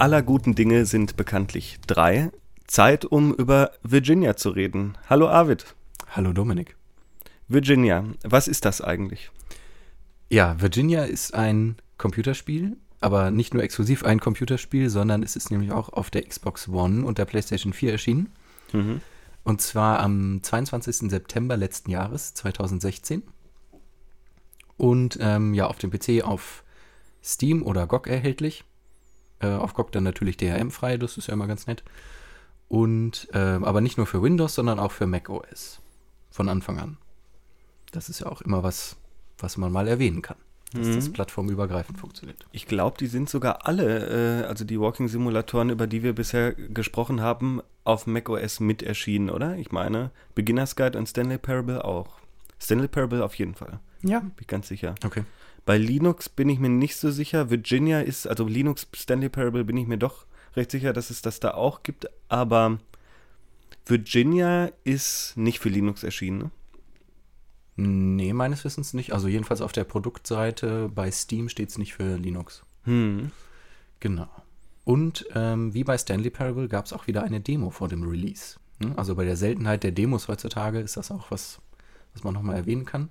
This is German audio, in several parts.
aller guten Dinge sind bekanntlich drei. Zeit, um über Virginia zu reden. Hallo Arvid. Hallo Dominik. Virginia, was ist das eigentlich? Ja, Virginia ist ein Computerspiel, aber nicht nur exklusiv ein Computerspiel, sondern es ist nämlich auch auf der Xbox One und der PlayStation 4 erschienen. Mhm. Und zwar am 22. September letzten Jahres, 2016. Und ähm, ja, auf dem PC auf Steam oder GOG erhältlich. Äh, auf GOG dann natürlich DRM frei, das ist ja immer ganz nett. Und äh, aber nicht nur für Windows, sondern auch für Mac OS. Von Anfang an. Das ist ja auch immer was, was man mal erwähnen kann. Dass mhm. das plattformübergreifend funktioniert. Ich glaube, die sind sogar alle, äh, also die Walking-Simulatoren, über die wir bisher gesprochen haben, auf macOS mit erschienen, oder? Ich meine, Beginner's Guide und Stanley Parable auch. Stanley Parable auf jeden Fall. Ja. Bin ich ganz sicher. Okay. Bei Linux bin ich mir nicht so sicher. Virginia ist, also Linux Stanley Parable bin ich mir doch recht sicher, dass es das da auch gibt. Aber Virginia ist nicht für Linux erschienen, ne? Nee, meines Wissens nicht. Also jedenfalls auf der Produktseite bei Steam steht es nicht für Linux. Hm. Genau. Und ähm, wie bei Stanley Parable gab es auch wieder eine Demo vor dem Release. Hm? Also bei der Seltenheit der Demos heutzutage ist das auch was, was man nochmal erwähnen kann.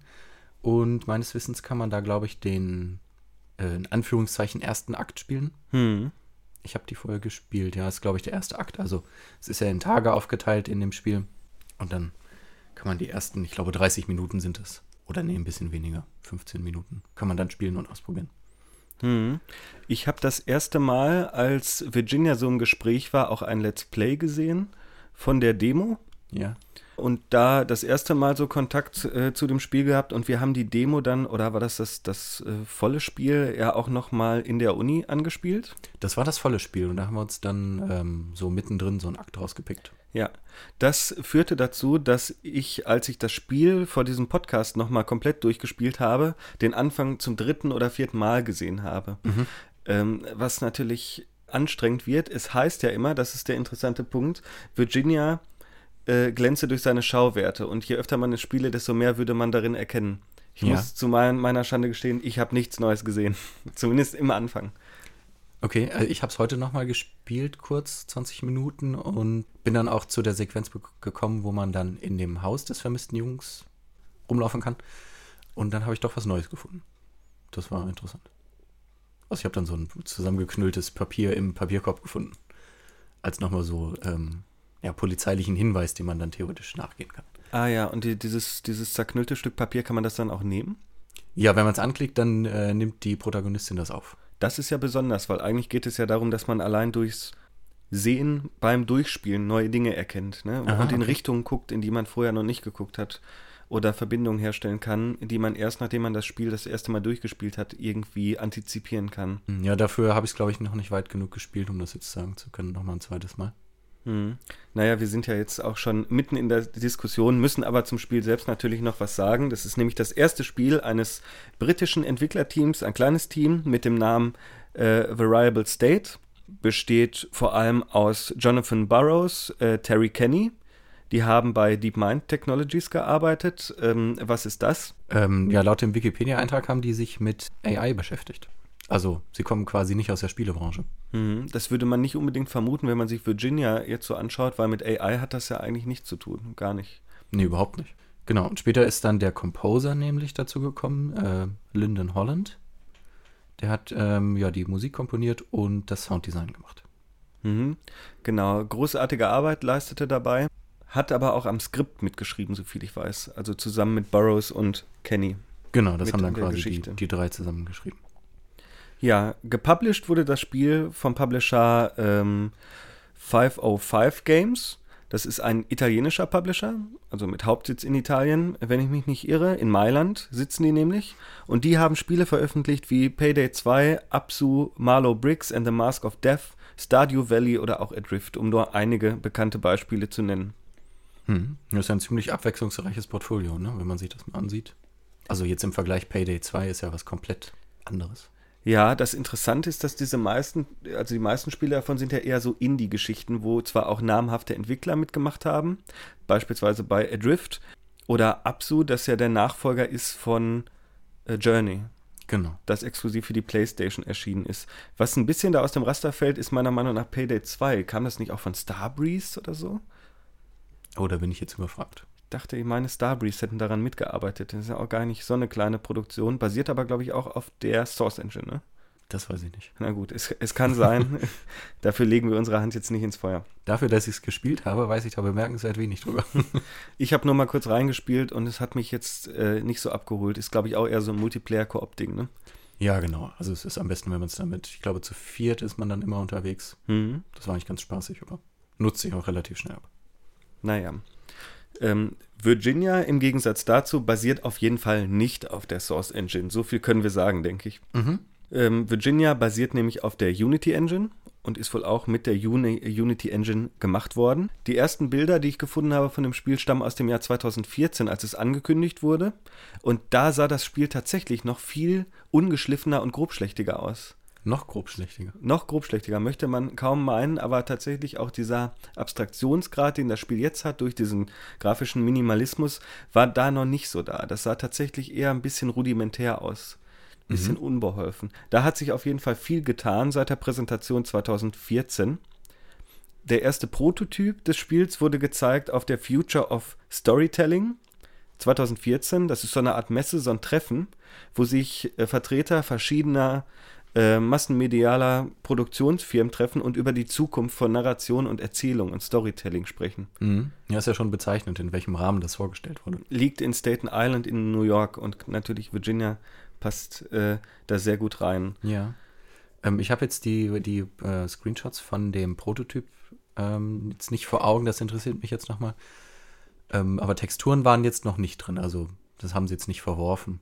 Und meines Wissens kann man da, glaube ich, den äh, in Anführungszeichen ersten Akt spielen. Hm. Ich habe die vorher gespielt, ja, ist, glaube ich, der erste Akt. Also es ist ja in Tage aufgeteilt in dem Spiel. Und dann kann man die ersten, ich glaube, 30 Minuten sind es. Oder nee, ein bisschen weniger. 15 Minuten. Kann man dann spielen und ausprobieren. Hm. Ich habe das erste Mal, als Virginia so im Gespräch war, auch ein Let's Play gesehen von der Demo. Ja und da das erste Mal so Kontakt äh, zu dem Spiel gehabt und wir haben die Demo dann, oder war das das, das äh, volle Spiel, ja auch nochmal in der Uni angespielt? Das war das volle Spiel und da haben wir uns dann ähm, so mittendrin so einen Akt rausgepickt. Ja, das führte dazu, dass ich, als ich das Spiel vor diesem Podcast nochmal komplett durchgespielt habe, den Anfang zum dritten oder vierten Mal gesehen habe. Mhm. Ähm, was natürlich anstrengend wird. Es heißt ja immer, das ist der interessante Punkt, Virginia äh, glänze durch seine Schauwerte. Und je öfter man es spiele, desto mehr würde man darin erkennen. Ich ja. muss zu mein, meiner Schande gestehen, ich habe nichts Neues gesehen. Zumindest im Anfang. Okay, also ich habe es heute nochmal gespielt, kurz 20 Minuten, und bin dann auch zu der Sequenz gekommen, wo man dann in dem Haus des vermissten Jungs rumlaufen kann. Und dann habe ich doch was Neues gefunden. Das war interessant. Also ich habe dann so ein zusammengeknülltes Papier im Papierkorb gefunden. Als nochmal so ähm, ja, polizeilichen Hinweis, den man dann theoretisch nachgehen kann. Ah ja, und die, dieses, dieses zerknüllte Stück Papier, kann man das dann auch nehmen? Ja, wenn man es anklickt, dann äh, nimmt die Protagonistin das auf. Das ist ja besonders, weil eigentlich geht es ja darum, dass man allein durchs Sehen beim Durchspielen neue Dinge erkennt ne? Aha, und in okay. Richtungen guckt, in die man vorher noch nicht geguckt hat oder Verbindungen herstellen kann, die man erst nachdem man das Spiel das erste Mal durchgespielt hat, irgendwie antizipieren kann. Ja, dafür habe ich es, glaube ich, noch nicht weit genug gespielt, um das jetzt sagen zu können, nochmal ein zweites Mal. Hm. Naja, wir sind ja jetzt auch schon mitten in der Diskussion, müssen aber zum Spiel selbst natürlich noch was sagen. Das ist nämlich das erste Spiel eines britischen Entwicklerteams, ein kleines Team mit dem Namen äh, Variable State. Besteht vor allem aus Jonathan Burrows, äh, Terry Kenny. Die haben bei DeepMind Technologies gearbeitet. Ähm, was ist das? Ähm, ja, laut dem Wikipedia-Eintrag haben die sich mit AI beschäftigt. Also, sie kommen quasi nicht aus der Spielebranche. Mhm. Das würde man nicht unbedingt vermuten, wenn man sich Virginia jetzt so anschaut, weil mit AI hat das ja eigentlich nichts zu tun. Gar nicht. Nee, überhaupt nicht. Genau. Und später ist dann der Composer nämlich dazu gekommen, äh, Lyndon Holland. Der hat ähm, ja die Musik komponiert und das Sounddesign gemacht. Mhm. Genau. Großartige Arbeit leistete dabei. Hat aber auch am Skript mitgeschrieben, soviel ich weiß. Also zusammen mit Burroughs und Kenny. Genau, das haben dann quasi die, die drei zusammengeschrieben. Ja, gepublished wurde das Spiel vom Publisher ähm, 505 Games. Das ist ein italienischer Publisher, also mit Hauptsitz in Italien, wenn ich mich nicht irre. In Mailand sitzen die nämlich. Und die haben Spiele veröffentlicht wie Payday 2, Absu, Marlow Briggs and the Mask of Death, Stardew Valley oder auch Adrift, um nur einige bekannte Beispiele zu nennen. Hm. Das ist ein ziemlich abwechslungsreiches Portfolio, ne? wenn man sich das mal ansieht. Also jetzt im Vergleich Payday 2 ist ja was komplett anderes. Ja, das Interessante ist, dass diese meisten, also die meisten Spiele davon sind ja eher so Indie-Geschichten, wo zwar auch namhafte Entwickler mitgemacht haben, beispielsweise bei Adrift oder Absu, das ja der Nachfolger ist von äh, Journey. Genau. Das exklusiv für die PlayStation erschienen ist. Was ein bisschen da aus dem Raster fällt, ist meiner Meinung nach Payday 2. Kam das nicht auch von Starbreeze oder so? Oh, da bin ich jetzt überfragt. Ich dachte, ich meine, Starbreeze hätten daran mitgearbeitet. Das ist ja auch gar nicht so eine kleine Produktion. Basiert aber, glaube ich, auch auf der Source Engine, ne? Das weiß ich nicht. Na gut, es, es kann sein. Dafür legen wir unsere Hand jetzt nicht ins Feuer. Dafür, dass ich es gespielt habe, weiß ich da bemerkenswert wenig drüber. ich habe nur mal kurz reingespielt und es hat mich jetzt äh, nicht so abgeholt. Ist, glaube ich, auch eher so ein Multiplayer-Koop-Ding, ne? Ja, genau. Also es ist am besten, wenn man es damit, ich glaube, zu viert ist man dann immer unterwegs. Mhm. Das war eigentlich ganz spaßig, aber nutzt sich auch relativ schnell ab. Naja. Ähm, Virginia im Gegensatz dazu basiert auf jeden Fall nicht auf der Source Engine. So viel können wir sagen, denke ich. Mhm. Ähm, Virginia basiert nämlich auf der Unity Engine und ist wohl auch mit der Uni Unity Engine gemacht worden. Die ersten Bilder, die ich gefunden habe von dem Spiel, stammen aus dem Jahr 2014, als es angekündigt wurde. Und da sah das Spiel tatsächlich noch viel ungeschliffener und grobschlächtiger aus. Noch grobschlächtiger. Noch grobschlächtiger, möchte man kaum meinen, aber tatsächlich auch dieser Abstraktionsgrad, den das Spiel jetzt hat, durch diesen grafischen Minimalismus, war da noch nicht so da. Das sah tatsächlich eher ein bisschen rudimentär aus bisschen mhm. unbeholfen. Da hat sich auf jeden Fall viel getan seit der Präsentation 2014. Der erste Prototyp des Spiels wurde gezeigt auf der Future of Storytelling 2014. Das ist so eine Art Messe, so ein Treffen, wo sich äh, Vertreter verschiedener äh, massenmedialer Produktionsfirmen treffen und über die Zukunft von Narration und Erzählung und Storytelling sprechen. Mhm. Ja, ist ja schon bezeichnend, in welchem Rahmen das vorgestellt wurde. Liegt in Staten Island in New York und natürlich Virginia passt äh, da sehr gut rein. Ja. Ähm, ich habe jetzt die, die äh, Screenshots von dem Prototyp ähm, jetzt nicht vor Augen, das interessiert mich jetzt nochmal. Ähm, aber Texturen waren jetzt noch nicht drin, also das haben sie jetzt nicht verworfen.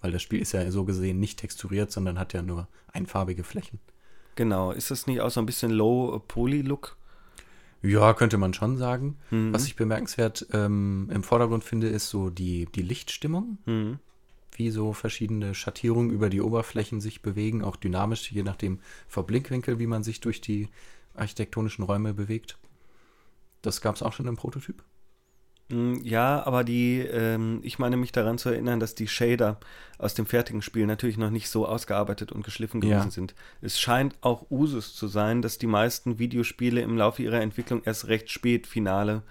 Weil das Spiel ist ja so gesehen nicht texturiert, sondern hat ja nur einfarbige Flächen. Genau, ist das nicht auch so ein bisschen Low-Poly-Look? Ja, könnte man schon sagen. Mhm. Was ich bemerkenswert ähm, im Vordergrund finde, ist so die, die Lichtstimmung. Mhm wie so verschiedene Schattierungen über die Oberflächen sich bewegen, auch dynamisch, je nach dem Verblickwinkel, wie man sich durch die architektonischen Räume bewegt. Das gab es auch schon im Prototyp. Mm, ja, aber die, ähm, ich meine mich daran zu erinnern, dass die Shader aus dem fertigen Spiel natürlich noch nicht so ausgearbeitet und geschliffen gewesen ja. sind. Es scheint auch Usus zu sein, dass die meisten Videospiele im Laufe ihrer Entwicklung erst recht spät finale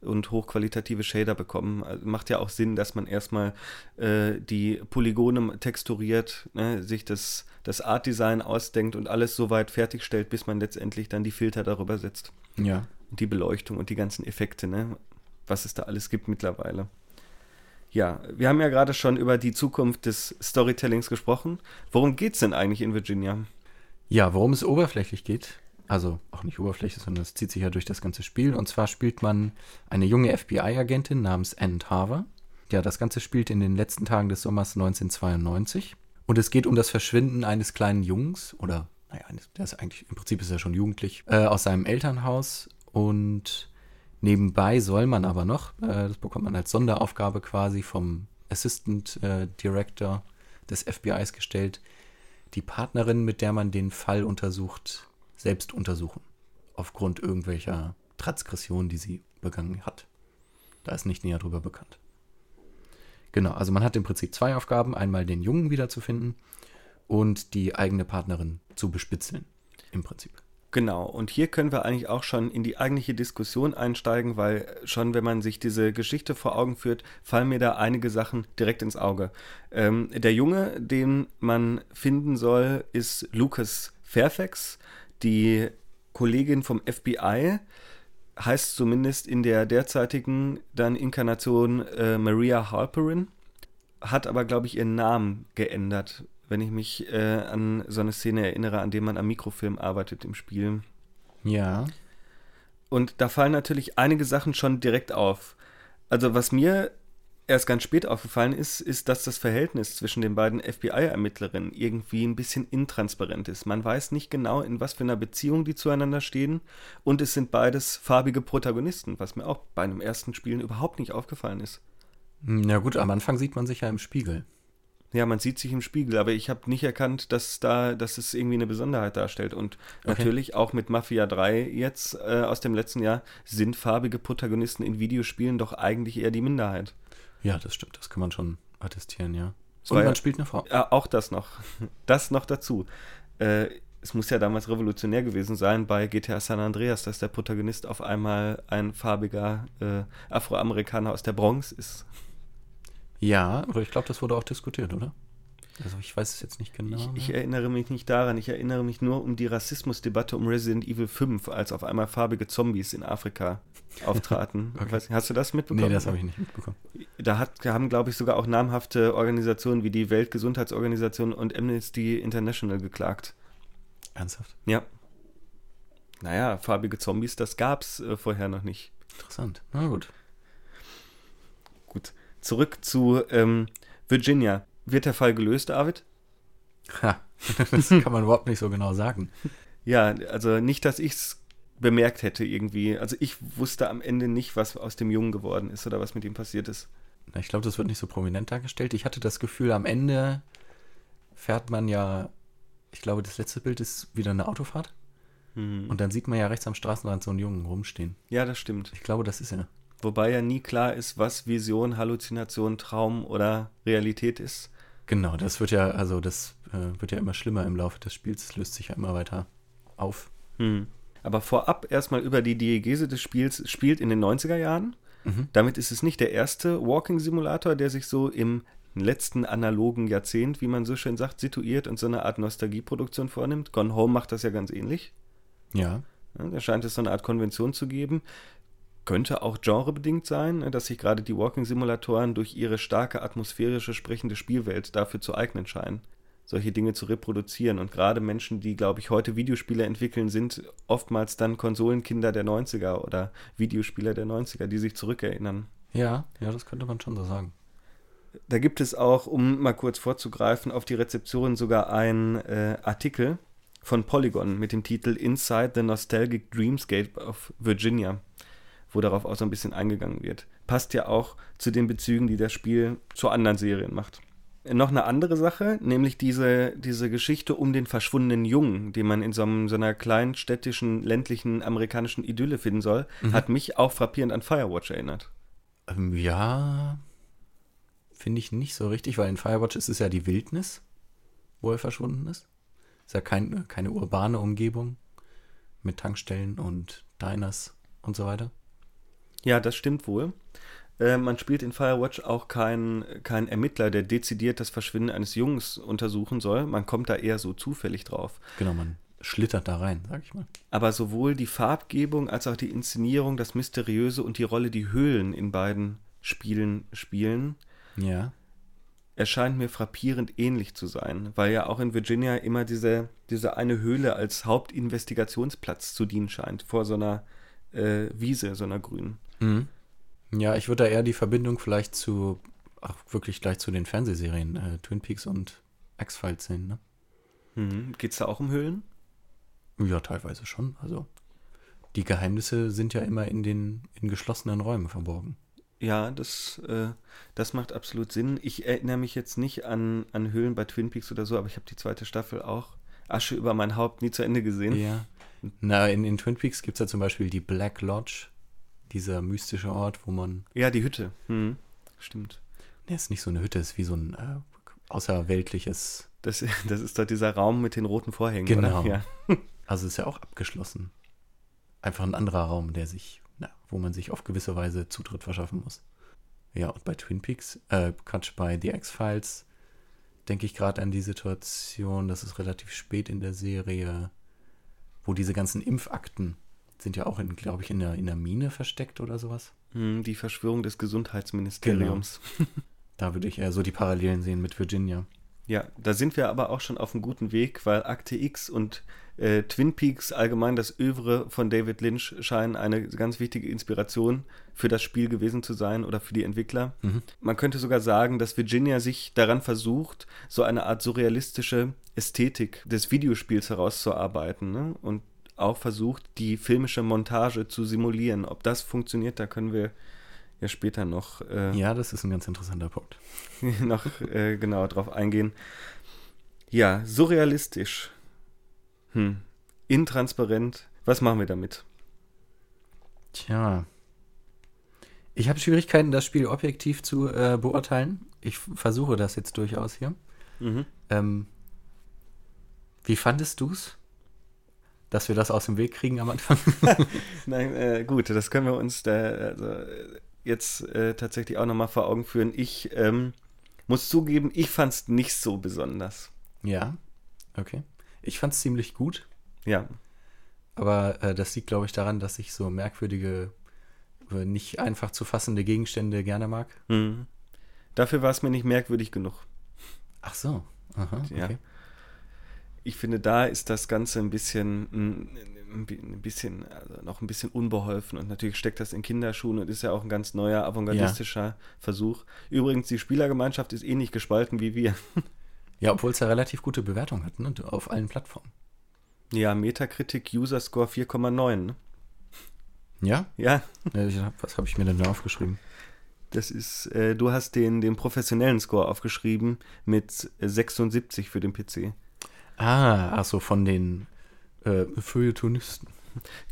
und hochqualitative Shader bekommen. Also macht ja auch Sinn, dass man erstmal äh, die Polygone texturiert, ne, sich das, das Art-Design ausdenkt und alles so weit fertigstellt, bis man letztendlich dann die Filter darüber setzt. Ja. Und die Beleuchtung und die ganzen Effekte, ne, was es da alles gibt mittlerweile. Ja, wir haben ja gerade schon über die Zukunft des Storytellings gesprochen. Worum geht es denn eigentlich in Virginia? Ja, worum es oberflächlich geht, also auch nicht Oberfläche, sondern es zieht sich ja durch das ganze Spiel. Und zwar spielt man eine junge FBI-Agentin namens Anne Tarver. Ja, das Ganze spielt in den letzten Tagen des Sommers 1992. Und es geht um das Verschwinden eines kleinen Jungs, oder naja, der ist eigentlich, im Prinzip ist er schon jugendlich, äh, aus seinem Elternhaus. Und nebenbei soll man aber noch, äh, das bekommt man als Sonderaufgabe quasi vom Assistant äh, Director des FBIs gestellt, die Partnerin, mit der man den Fall untersucht, selbst untersuchen. Aufgrund irgendwelcher Transgressionen, die sie begangen hat. Da ist nicht näher drüber bekannt. Genau, also man hat im Prinzip zwei Aufgaben. Einmal den Jungen wiederzufinden und die eigene Partnerin zu bespitzeln. Im Prinzip. Genau, und hier können wir eigentlich auch schon in die eigentliche Diskussion einsteigen, weil schon, wenn man sich diese Geschichte vor Augen führt, fallen mir da einige Sachen direkt ins Auge. Ähm, der Junge, den man finden soll, ist Lucas Fairfax die Kollegin vom FBI heißt zumindest in der derzeitigen dann Inkarnation äh, Maria Halperin, hat aber, glaube ich, ihren Namen geändert, wenn ich mich äh, an so eine Szene erinnere, an der man am Mikrofilm arbeitet im Spiel. Ja. Und da fallen natürlich einige Sachen schon direkt auf. Also was mir erst ganz spät aufgefallen ist, ist, dass das Verhältnis zwischen den beiden FBI-Ermittlerinnen irgendwie ein bisschen intransparent ist. Man weiß nicht genau, in was für einer Beziehung die zueinander stehen und es sind beides farbige Protagonisten, was mir auch bei einem ersten Spielen überhaupt nicht aufgefallen ist. Na gut, am Anfang sieht man sich ja im Spiegel. Ja, man sieht sich im Spiegel, aber ich habe nicht erkannt, dass da, dass es irgendwie eine Besonderheit darstellt. Und okay. natürlich auch mit Mafia 3 jetzt äh, aus dem letzten Jahr sind farbige Protagonisten in Videospielen doch eigentlich eher die Minderheit. Ja, das stimmt. Das kann man schon attestieren, ja. Es Und man ja, spielt eine Frau. ja, auch das noch. Das noch dazu. Äh, es muss ja damals revolutionär gewesen sein bei GTA San Andreas, dass der Protagonist auf einmal ein farbiger äh, Afroamerikaner aus der Bronx ist. Ja, oder ich glaube, das wurde auch diskutiert, oder? Also ich weiß es jetzt nicht genau. Ich, ich mehr. erinnere mich nicht daran. Ich erinnere mich nur um die Rassismusdebatte um Resident Evil 5, als auf einmal farbige Zombies in Afrika auftraten. Okay. Weiß hast du das mitbekommen? nee, das habe ich nicht mitbekommen. Da hat, haben, glaube ich, sogar auch namhafte Organisationen wie die Weltgesundheitsorganisation und Amnesty International geklagt. Ernsthaft? Ja. Naja, farbige Zombies, das gab's äh, vorher noch nicht. Interessant. Na gut. Zurück zu ähm, Virginia. Wird der Fall gelöst, David? Ha, das kann man überhaupt nicht so genau sagen. Ja, also nicht, dass ich's bemerkt hätte irgendwie. Also ich wusste am Ende nicht, was aus dem Jungen geworden ist oder was mit ihm passiert ist. Na, Ich glaube, das wird nicht so prominent dargestellt. Ich hatte das Gefühl, am Ende fährt man ja, ich glaube, das letzte Bild ist wieder eine Autofahrt. Hm. Und dann sieht man ja rechts am Straßenrand so einen Jungen rumstehen. Ja, das stimmt. Ich glaube, das ist er. Wobei ja nie klar ist, was Vision, Halluzination, Traum oder Realität ist. Genau, das wird ja, also das äh, wird ja immer schlimmer im Laufe des Spiels. Es löst sich ja immer weiter auf. Hm. Aber vorab erstmal über die Diegese des Spiels spielt in den 90er Jahren. Mhm. Damit ist es nicht der erste Walking-Simulator, der sich so im letzten analogen Jahrzehnt, wie man so schön sagt, situiert und so eine Art Nostalgieproduktion vornimmt. Gone Home macht das ja ganz ähnlich. Ja. Ja, da scheint es so eine Art Konvention zu geben. Könnte auch genrebedingt sein, dass sich gerade die Walking-Simulatoren durch ihre starke atmosphärische sprechende Spielwelt dafür zu eignen scheinen, solche Dinge zu reproduzieren. Und gerade Menschen, die, glaube ich, heute Videospiele entwickeln, sind oftmals dann Konsolenkinder der 90er oder Videospieler der 90er, die sich zurückerinnern. Ja, ja, das könnte man schon so sagen. Da gibt es auch, um mal kurz vorzugreifen, auf die Rezeption sogar einen äh, Artikel von Polygon mit dem Titel Inside the Nostalgic Dreamscape of Virginia, wo darauf auch so ein bisschen eingegangen wird. Passt ja auch zu den Bezügen, die das Spiel zu anderen Serien macht. Noch eine andere Sache, nämlich diese, diese Geschichte um den verschwundenen Jungen, den man in so, einem, so einer kleinen städtischen, ländlichen amerikanischen Idylle finden soll, Mhm. hat mich auch frappierend an Firewatch erinnert. Ähm, ja, finde ich nicht so richtig, weil in Firewatch ist es ja die Wildnis, wo er verschwunden ist. Ist ja kein, keine urbane Umgebung mit Tankstellen und Diners und so weiter. Ja, das stimmt wohl. Äh, man spielt in Firewatch auch keinen kein Ermittler, der dezidiert das Verschwinden eines Jungs untersuchen soll. Man kommt da eher so zufällig drauf. Genau, man schlittert da rein, sag ich mal. Aber sowohl die Farbgebung als auch die Inszenierung, das Mysteriöse und die Rolle, die Höhlen in beiden Spielen spielen, Ja. erscheint mir frappierend ähnlich zu sein, weil ja auch in Virginia immer diese, diese eine Höhle als Hauptinvestigationsplatz zu dienen scheint, vor so einer äh, Wiese, so einer grünen. Mhm. Ja, ich würde da eher die Verbindung vielleicht zu, ach, wirklich gleich zu den Fernsehserien äh, Twin Peaks und X-Files sehen, ne? Mhm. Geht es da auch um Höhlen? Ja, teilweise schon. Also, die Geheimnisse sind ja immer in den in geschlossenen Räumen verborgen. Ja, das, äh, das macht absolut Sinn. Ich erinnere mich jetzt nicht an, an Höhlen bei Twin Peaks oder so, aber ich habe die zweite Staffel auch Asche über mein Haupt nie zu Ende gesehen. Ja. Na, in, in Twin Peaks gibt es ja zum Beispiel die Black Lodge, dieser mystische Ort, wo man. Ja, die Hütte. Hm. Stimmt. Ne, ist nicht so eine Hütte, ist wie so ein äh, außerweltliches. Das, das ist doch dieser Raum mit den roten Vorhängen. Genau. Ja. Also ist ja auch abgeschlossen. Einfach ein anderer Raum, der sich, na, wo man sich auf gewisse Weise Zutritt verschaffen muss. Ja, und bei Twin Peaks, äh, Quatsch, bei The X-Files denke ich gerade an die Situation, das ist relativ spät in der Serie, wo diese ganzen Impfakten sind ja auch, in, glaube ich, in der, in der Mine versteckt oder sowas. Hm, die Verschwörung des Gesundheitsministeriums. Da würde ich eher so die Parallelen sehen mit Virginia. Ja, da sind wir aber auch schon auf einem guten Weg, weil Akte X und äh, Twin Peaks allgemein das Övre von David Lynch scheinen eine ganz wichtige Inspiration für das Spiel gewesen zu sein oder für die Entwickler. Mhm. Man könnte sogar sagen, dass Virginia sich daran versucht, so eine Art surrealistische Ästhetik des Videospiels herauszuarbeiten ne? und auch versucht, die filmische Montage zu simulieren. Ob das funktioniert, da können wir ja später noch äh, Ja, das ist ein ganz interessanter Punkt. noch äh, genauer drauf eingehen. Ja, surrealistisch. Hm. Intransparent. Was machen wir damit? Tja. Ich habe Schwierigkeiten, das Spiel objektiv zu äh, beurteilen. ich versuche das jetzt durchaus hier. Mhm. Ähm, wie fandest du es, dass wir das aus dem Weg kriegen am Anfang? Nein, äh, gut, das können wir uns da also, jetzt äh, tatsächlich auch nochmal vor Augen führen. Ich ähm, muss zugeben, ich fand es nicht so besonders. ja, okay. Ich fand es ziemlich gut, Ja, aber äh, das liegt, glaube ich, daran, dass ich so merkwürdige, äh, nicht einfach zu fassende Gegenstände gerne mag. mhm. dafür war es mir nicht merkwürdig genug. Ach so. Aha, Ja. Ich finde, da ist das Ganze ein bisschen, mm, ein bi- ein bisschen, also noch ein bisschen unbeholfen und natürlich steckt das in Kinderschuhen und ist ja auch ein ganz neuer avantgardistischer Versuch. Übrigens, die Spielergemeinschaft ist ähnlich gespalten wie wir. Ja, obwohl es ja relativ gute Bewertung hat, ne? Auf allen Plattformen. Ja, Metacritic User Score 4,9. Ne? Ja? Ja, Was habe ich mir denn da aufgeschrieben? das ist, äh, du hast den, den professionellen Score aufgeschrieben mit 76 für den PC. Ah, ach so, von den äh, Feuilletonisten.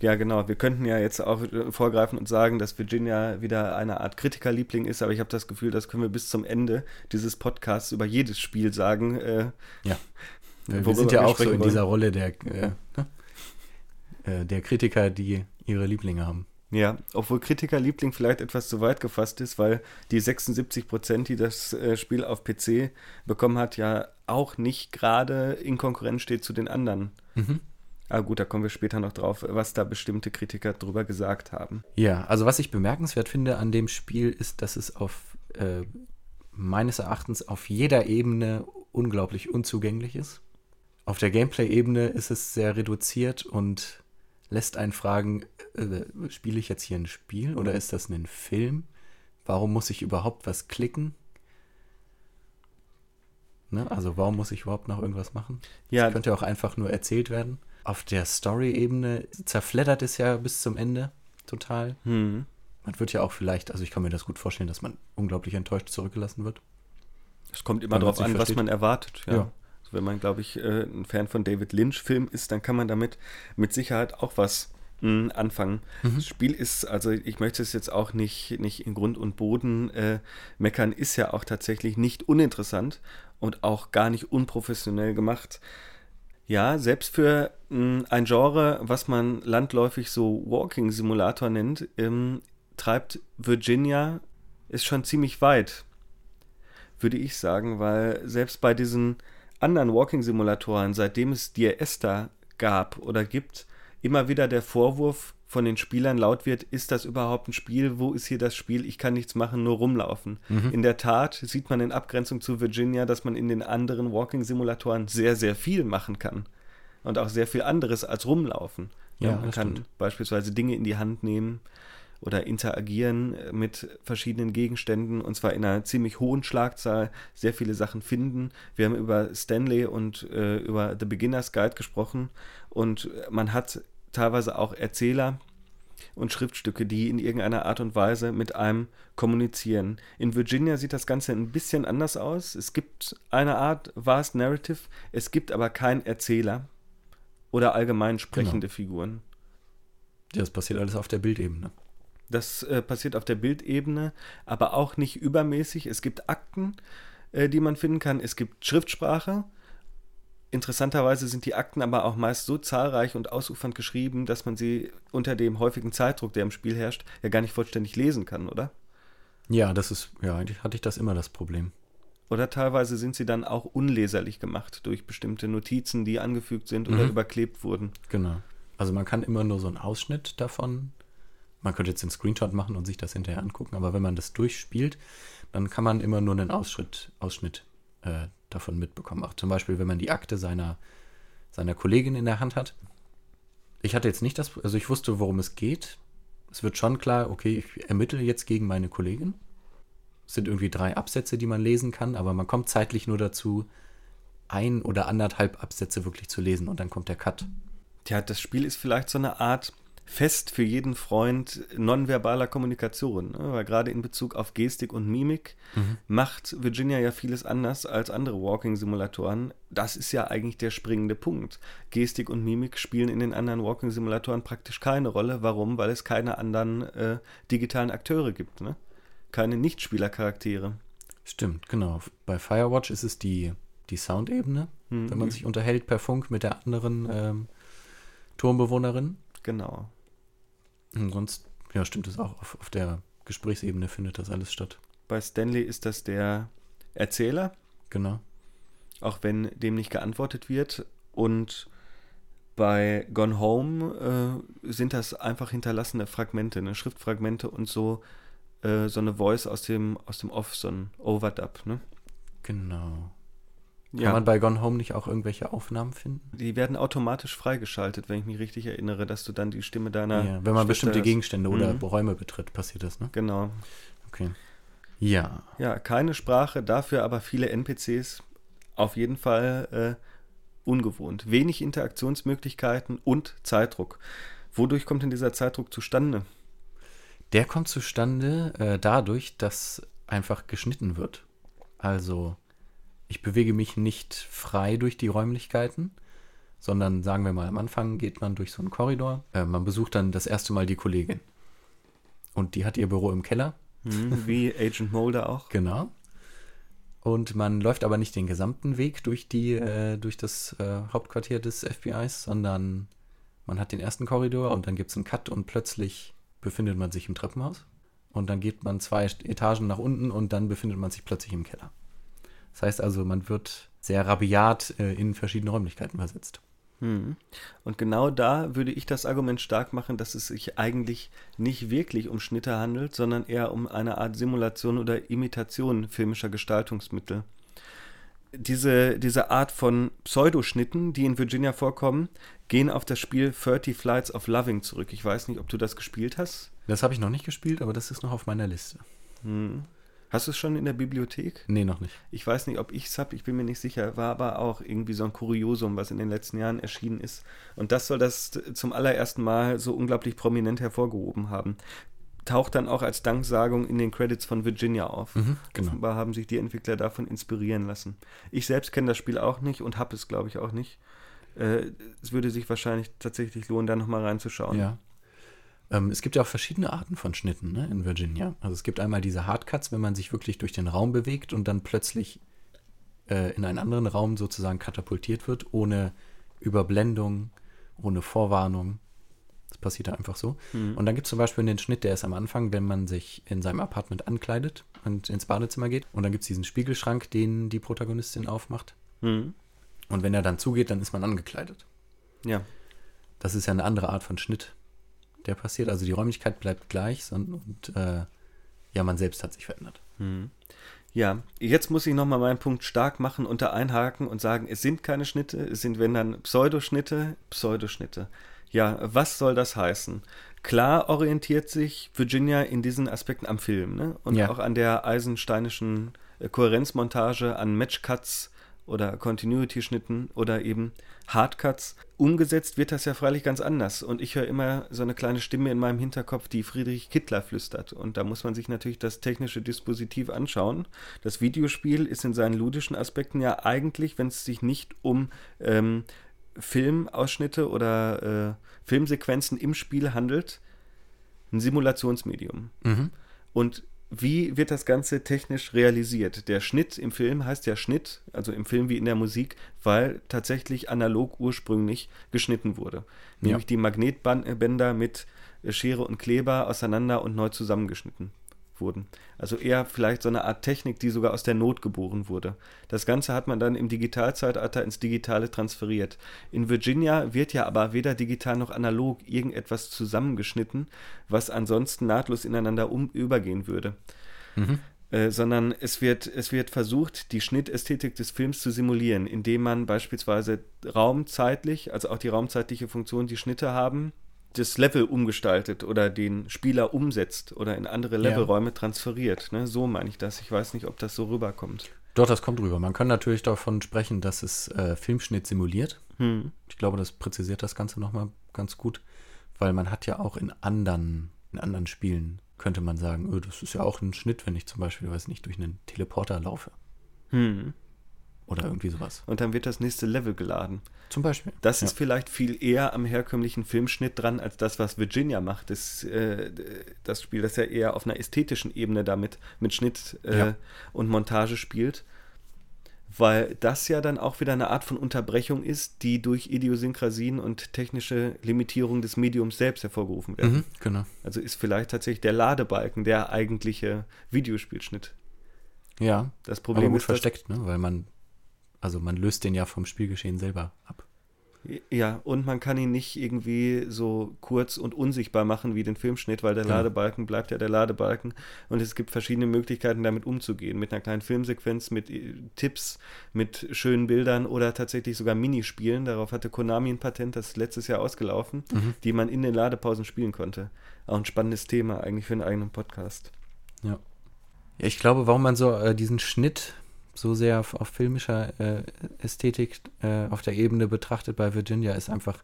Ja, genau. Wir könnten ja jetzt auch äh, vorgreifen und sagen, dass Virginia wieder eine Art Kritikerliebling ist, aber ich habe das Gefühl, das können wir bis zum Ende dieses Podcasts über jedes Spiel sagen. Äh, Ja. wir sind ja wir auch so in wollen. dieser Rolle der, äh, ne? äh, der Kritiker, die ihre Lieblinge haben. Ja, obwohl Kritikerliebling vielleicht etwas zu weit gefasst ist, weil die 76 Prozent, die das äh, Spiel auf PC bekommen hat, ja auch nicht gerade in Konkurrenz steht zu den anderen. Mhm. Aber gut, da kommen wir später noch drauf, was da bestimmte Kritiker drüber gesagt haben. Ja, also was ich bemerkenswert finde an dem Spiel ist, dass es auf äh, meines Erachtens auf jeder Ebene unglaublich unzugänglich ist. Auf der Gameplay-Ebene ist es sehr reduziert und lässt einen fragen, äh, spiele ich jetzt hier ein Spiel oder ist das ein Film? Warum muss ich überhaupt was klicken? Ne? Also warum muss ich überhaupt noch irgendwas machen? Ja, Das könnte auch einfach nur erzählt werden. Auf der Story-Ebene zerfleddert es ja bis zum Ende total. hm. Man wird ja auch vielleicht, also ich kann mir das gut vorstellen, dass man unglaublich enttäuscht zurückgelassen wird. Es kommt immer darauf an, was versteht. man erwartet. Ja. Ja. Also wenn man, glaube ich, äh, ein Fan von David Lynch-Film ist, dann kann man damit mit Sicherheit auch was mh, anfangen. Mhm. Das Spiel ist, also ich möchte es jetzt auch nicht, nicht in Grund und Boden äh, meckern, ist ja auch tatsächlich nicht uninteressant und auch gar nicht unprofessionell gemacht. Ja, selbst für mh, ein Genre, was man landläufig so Walking Simulator nennt, ähm, treibt Virginia es schon ziemlich weit würde ich sagen, weil selbst bei diesen anderen Walking-Simulatoren, seitdem es Esther gab oder gibt, immer wieder der Vorwurf von den Spielern laut wird, ist das überhaupt ein Spiel? Wo ist hier das Spiel? Ich kann nichts machen, nur rumlaufen. In der Tat sieht man in Abgrenzung zu Virginia, dass man in den anderen Walking-Simulatoren sehr, sehr viel machen kann. Und auch sehr viel anderes als rumlaufen. Ja, man das kann stimmt. beispielsweise Dinge in die Hand nehmen oder interagieren äh, mit verschiedenen Gegenständen und zwar in einer ziemlich hohen Schlagzahl sehr viele Sachen finden. Wir haben über Stanley und äh, über The Beginner's Guide gesprochen und man hat teilweise auch Erzähler und Schriftstücke, die in irgendeiner Art und Weise mit einem kommunizieren. In Virginia sieht das Ganze ein bisschen anders aus. Es gibt eine Art Vast Narrative, es gibt aber keinen Erzähler oder allgemein sprechende Figuren. Ja, das passiert alles auf der Bildebene. Das äh, passiert auf der Bildebene, aber auch nicht übermäßig. Es gibt Akten, äh, die man finden kann. Es gibt Schriftsprache. Interessanterweise sind die Akten aber auch meist so zahlreich und ausufernd geschrieben, dass man sie unter dem häufigen Zeitdruck, der im Spiel herrscht, ja gar nicht vollständig lesen kann, oder? Ja, das ist, ja, eigentlich hatte ich das immer das Problem. Oder teilweise sind sie dann auch unleserlich gemacht durch bestimmte Notizen, die angefügt sind oder Mhm. überklebt wurden. Genau. Also man kann immer nur so einen Ausschnitt davon. Man könnte jetzt einen Screenshot machen und sich das hinterher angucken, aber wenn man das durchspielt, dann kann man immer nur einen Ausschnitt, Ausschnitt äh, davon mitbekommen. Auch zum Beispiel, wenn man die Akte seiner, seiner Kollegin in der Hand hat. Ich hatte jetzt nicht das, also ich wusste, worum es geht. Es wird schon klar, okay, ich ermittle jetzt gegen meine Kollegin. Es sind irgendwie drei Absätze, die man lesen kann, aber man kommt zeitlich nur dazu, ein oder anderthalb Absätze wirklich zu lesen und dann kommt der Cut. Tja, das Spiel ist vielleicht so eine Art Fest für jeden Freund nonverbaler Kommunikation. Ne? Weil gerade in Bezug auf Gestik und Mimik macht Virginia ja vieles anders als andere Walking-Simulatoren. Das ist ja eigentlich der springende Punkt. Gestik und Mimik spielen in den anderen Walking-Simulatoren praktisch keine Rolle. Warum? Weil es keine anderen äh, digitalen Akteure gibt. Ne? Keine Nichtspielercharaktere. Stimmt, genau. Bei Firewatch ist es die, die Soundebene, Mhm. wenn man sich unterhält per Funk mit der anderen ähm, Turmbewohnerin. Genau. Und sonst, ja, stimmt es auch. Auf, auf der Gesprächsebene findet das alles statt. Bei Stanley ist das der Erzähler, Genau. auch wenn dem nicht geantwortet wird. Und bei Gone Home äh, sind das einfach hinterlassene Fragmente, ne? Schriftfragmente und so, äh, so eine Voice aus dem, aus dem Off, so ein Overdub. Ne? Genau. Kann Ja, man bei Gone Home nicht auch irgendwelche Aufnahmen finden? die werden automatisch freigeschaltet, wenn ich mich richtig erinnere, dass du dann die Stimme deiner. ja, wenn man Schwester bestimmte hörst. Gegenstände oder Mhm. Räume betritt, passiert das, ne? Genau. Okay. Ja. Ja, keine Sprache, dafür aber viele NPCs. Auf jeden Fall äh, ungewohnt. Wenig Interaktionsmöglichkeiten und Zeitdruck. Wodurch kommt denn dieser Zeitdruck zustande? Der kommt zustande äh, dadurch, dass einfach geschnitten wird. Also, ich bewege mich nicht frei durch die Räumlichkeiten, sondern sagen wir mal, am Anfang geht man durch so einen Korridor. Äh, man besucht dann das erste Mal die Kollegin. Und die hat ihr Büro im Keller. Hm, wie Agent Mulder auch. Genau. Und man läuft aber nicht den gesamten Weg durch die, äh, durch das äh, Hauptquartier des FBIs, sondern man hat den ersten Korridor und dann gibt es einen Cut und plötzlich befindet man sich im Treppenhaus. Und dann geht man zwei Etagen nach unten und dann befindet man sich plötzlich im Keller. Das heißt also, man wird sehr rabiat äh, in verschiedene Räumlichkeiten versetzt. Hm. Und genau da würde ich das Argument stark machen, dass es sich eigentlich nicht wirklich um Schnitte handelt, sondern eher um eine Art Simulation oder Imitation filmischer Gestaltungsmittel. Diese, diese Art von Pseudoschnitten, die in Virginia vorkommen, gehen auf das Spiel 30 Flights of Loving zurück. Ich weiß nicht, ob du das gespielt hast. Das habe ich noch nicht gespielt, aber das ist noch auf meiner Liste. Hm. Hast du es schon in der Bibliothek? Nee, noch nicht. Ich weiß nicht, ob ich es habe, ich bin mir nicht sicher. War aber auch irgendwie so ein Kuriosum, was in den letzten Jahren erschienen ist. Und das soll das zum allerersten Mal so unglaublich prominent hervorgehoben haben. Taucht dann auch als Danksagung in den Credits von Virginia auf. Mhm, genau. Offenbar haben sich die Entwickler davon inspirieren lassen. Ich selbst kenne das Spiel auch nicht und habe es, glaube ich, auch nicht. Äh, es würde sich wahrscheinlich tatsächlich lohnen, da nochmal reinzuschauen. Ja. Ähm, es gibt ja auch verschiedene Arten von Schnitten ne, in Virginia. Also es gibt einmal diese Hardcuts, wenn man sich wirklich durch den Raum bewegt und dann plötzlich äh, in einen anderen Raum sozusagen katapultiert wird, ohne Überblendung, ohne Vorwarnung. Das passiert da einfach so. Mhm. Und dann gibt es zum Beispiel den Schnitt, der ist am Anfang, wenn man sich in seinem Apartment ankleidet und ins Badezimmer geht. Und dann gibt es diesen Spiegelschrank, den die Protagonistin aufmacht. Mhm. Und wenn er dann zugeht, dann ist man angekleidet. Ja. Das ist ja eine andere Art von Schnitt, der passiert. Also die Räumlichkeit bleibt gleich sondern, und äh, ja, man selbst hat sich verändert. Mhm. Ja, jetzt muss ich nochmal meinen Punkt stark machen, unter einhaken und sagen, es sind keine Schnitte, es sind, wenn dann Pseudoschnitte, Pseudoschnitte. Ja, was soll das heißen? Klar orientiert sich Virginia in diesen Aspekten am Film, ne? Und Ja. auch an der eisensteinischen äh, Kohärenzmontage, an Matchcuts oder Continuity-Schnitten oder eben Hardcuts. Umgesetzt wird das ja freilich ganz anders. Und ich höre immer so eine kleine Stimme in meinem Hinterkopf, die Friedrich Kittler flüstert. Und da muss man sich natürlich das technische Dispositiv anschauen. Das Videospiel ist in seinen ludischen Aspekten ja eigentlich, wenn es sich nicht um ähm, Filmausschnitte oder äh, Filmsequenzen im Spiel handelt, ein Simulationsmedium. Mhm. Und wie wird das Ganze technisch realisiert? Der Schnitt im Film heißt ja Schnitt, also im Film wie in der Musik, weil tatsächlich analog ursprünglich geschnitten wurde. Nämlich Ja. die Magnetbänder mit Schere und Kleber auseinander und neu zusammengeschnitten wurden. Also eher vielleicht so eine Art Technik, die sogar aus der Not geboren wurde. Das Ganze hat man dann im Digitalzeitalter ins Digitale transferiert. In Virginia wird ja aber weder digital noch analog irgendetwas zusammengeschnitten, was ansonsten nahtlos ineinander um, übergehen würde. Mhm. Äh, sondern es wird, es wird versucht, die Schnittästhetik des Films zu simulieren, indem man beispielsweise raumzeitlich, also auch die raumzeitliche Funktion, die Schnitte haben, das Level umgestaltet oder den Spieler umsetzt oder in andere Levelräume transferiert. Ne? So meine ich das. Ich weiß nicht, ob das so rüberkommt. Doch, das kommt rüber. Man kann natürlich davon sprechen, dass es äh, Filmschnitt simuliert. Hm. Ich glaube, das präzisiert das Ganze nochmal ganz gut, weil man hat ja auch in anderen, in anderen Spielen, könnte man sagen, öh, das ist ja auch ein Schnitt, wenn ich zum Beispiel, weiß nicht, durch einen Teleporter laufe. Hm. Oder irgendwie sowas. Und dann wird das nächste Level geladen. Zum Beispiel. Das ja. ist vielleicht viel eher am herkömmlichen Filmschnitt dran, als das, was Virginia macht. Das, äh, das Spiel, das ja eher auf einer ästhetischen Ebene damit mit Schnitt äh, ja. und Montage spielt. Weil das ja dann auch wieder eine Art von Unterbrechung ist, die durch Idiosynkrasien und technische Limitierung des Mediums selbst hervorgerufen werden. Mhm, genau. Also ist vielleicht tatsächlich der Ladebalken der eigentliche Videospielschnitt. Ja, das Problem aber gut ist versteckt, ne? weil man also man löst den ja vom Spielgeschehen selber ab. Ja, und man kann ihn nicht irgendwie so kurz und unsichtbar machen wie den Filmschnitt, weil der ja. Ladebalken bleibt ja der Ladebalken. Und es gibt verschiedene Möglichkeiten, damit umzugehen. Mit einer kleinen Filmsequenz, mit äh, Tipps, mit schönen Bildern oder tatsächlich sogar Minispielen. Darauf hatte Konami ein Patent, das letztes Jahr ausgelaufen, mhm. die man in den Ladepausen spielen konnte. Auch ein spannendes Thema eigentlich für einen eigenen Podcast. Ja. Ja, ich glaube, warum man so äh, diesen Schnitt so sehr auf, auf filmischer äh, Ästhetik äh, auf der Ebene betrachtet bei Virginia, ist einfach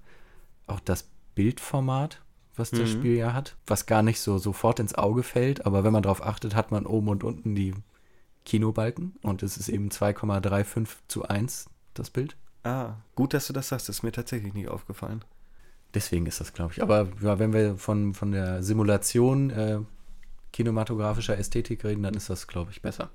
auch das Bildformat, was das mhm. Spiel ja hat, was gar nicht so sofort ins Auge fällt, aber wenn man darauf achtet, hat man oben und unten die Kinobalken und es ist eben 2,35 zu 1 das Bild. Ah, gut, dass du das sagst, das ist mir tatsächlich nicht aufgefallen. Deswegen ist das, glaube ich. Aber ja, wenn wir von, von der Simulation äh, kinematografischer Ästhetik reden, dann ist das, glaube ich, besser.